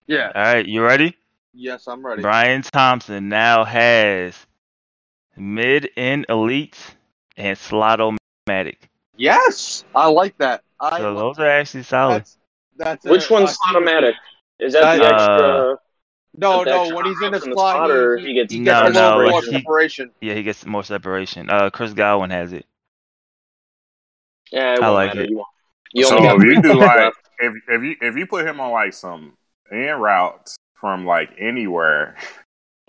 Yeah. All right, you ready? Yes, I'm ready. Brian Thompson now has mid and elite and slot-o-matic. Yes, I like that. I So like those are actually solid. that's that's Which a- one's automatic? Is that the Uh, extra? No, no. extra When he's in the routes slot, or he, he he, gets he No, gets no, little more he- separation. Yeah, he gets more separation. Uh, Chris Godwin has it. Yeah, it I like matter. it. You, you so if you do like if if you if you put him on like some in routes from like anywhere,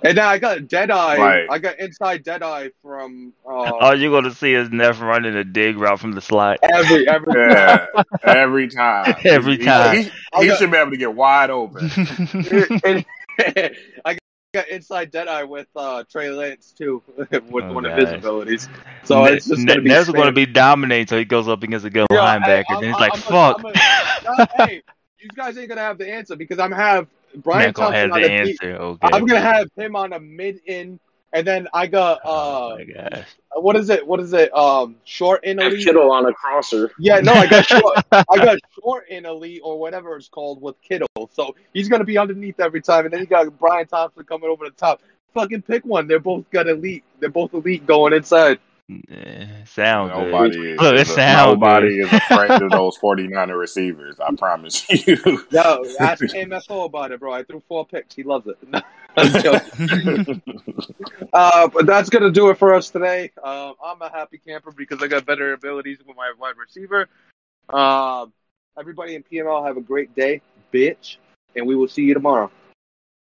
And then I got Deadeye. Right. I got inside Deadeye from uh, All you're gonna see is Neff running a dig route from the slot. every every. yeah, every time, Every He- time. he, he, I got- should be able to get wide open. and- I got inside Deadeye with uh, Trey Lance too, with Oh, one of his abilities. So it's just gonna be. Neff's gonna be dominating until he goes up against a good Yeah, linebacker. hey, then he's I'm- like, I'm "Fuck." a- a- hey, you guys ain't gonna have the answer because I'm have Brian gonna Thompson on the answer. Okay. I'm gonna have him on a mid in, and then I got Oh uh, my gosh. what is it? What is it? Um, short in Have elite. Kittle on a crosser. Yeah, no, I got short. I got short in elite or whatever it's called with Kittle. So he's gonna be underneath every time, and then you got Brian Thompson coming over the top. Fucking pick one. They're both got elite. They're both elite going inside. Eh, sound good. Nobody is, Look, it is a- sound nobody good. is afraid of those 49er receivers. I promise you. Yo, ask MFO about it, bro. I threw four picks. He loves it. I'm. Uh, but that's gonna do it for us today. Um, I'm a happy camper because I got better abilities with my wide receiver. Um, everybody in PML have a great day, bitch, and we will see you tomorrow.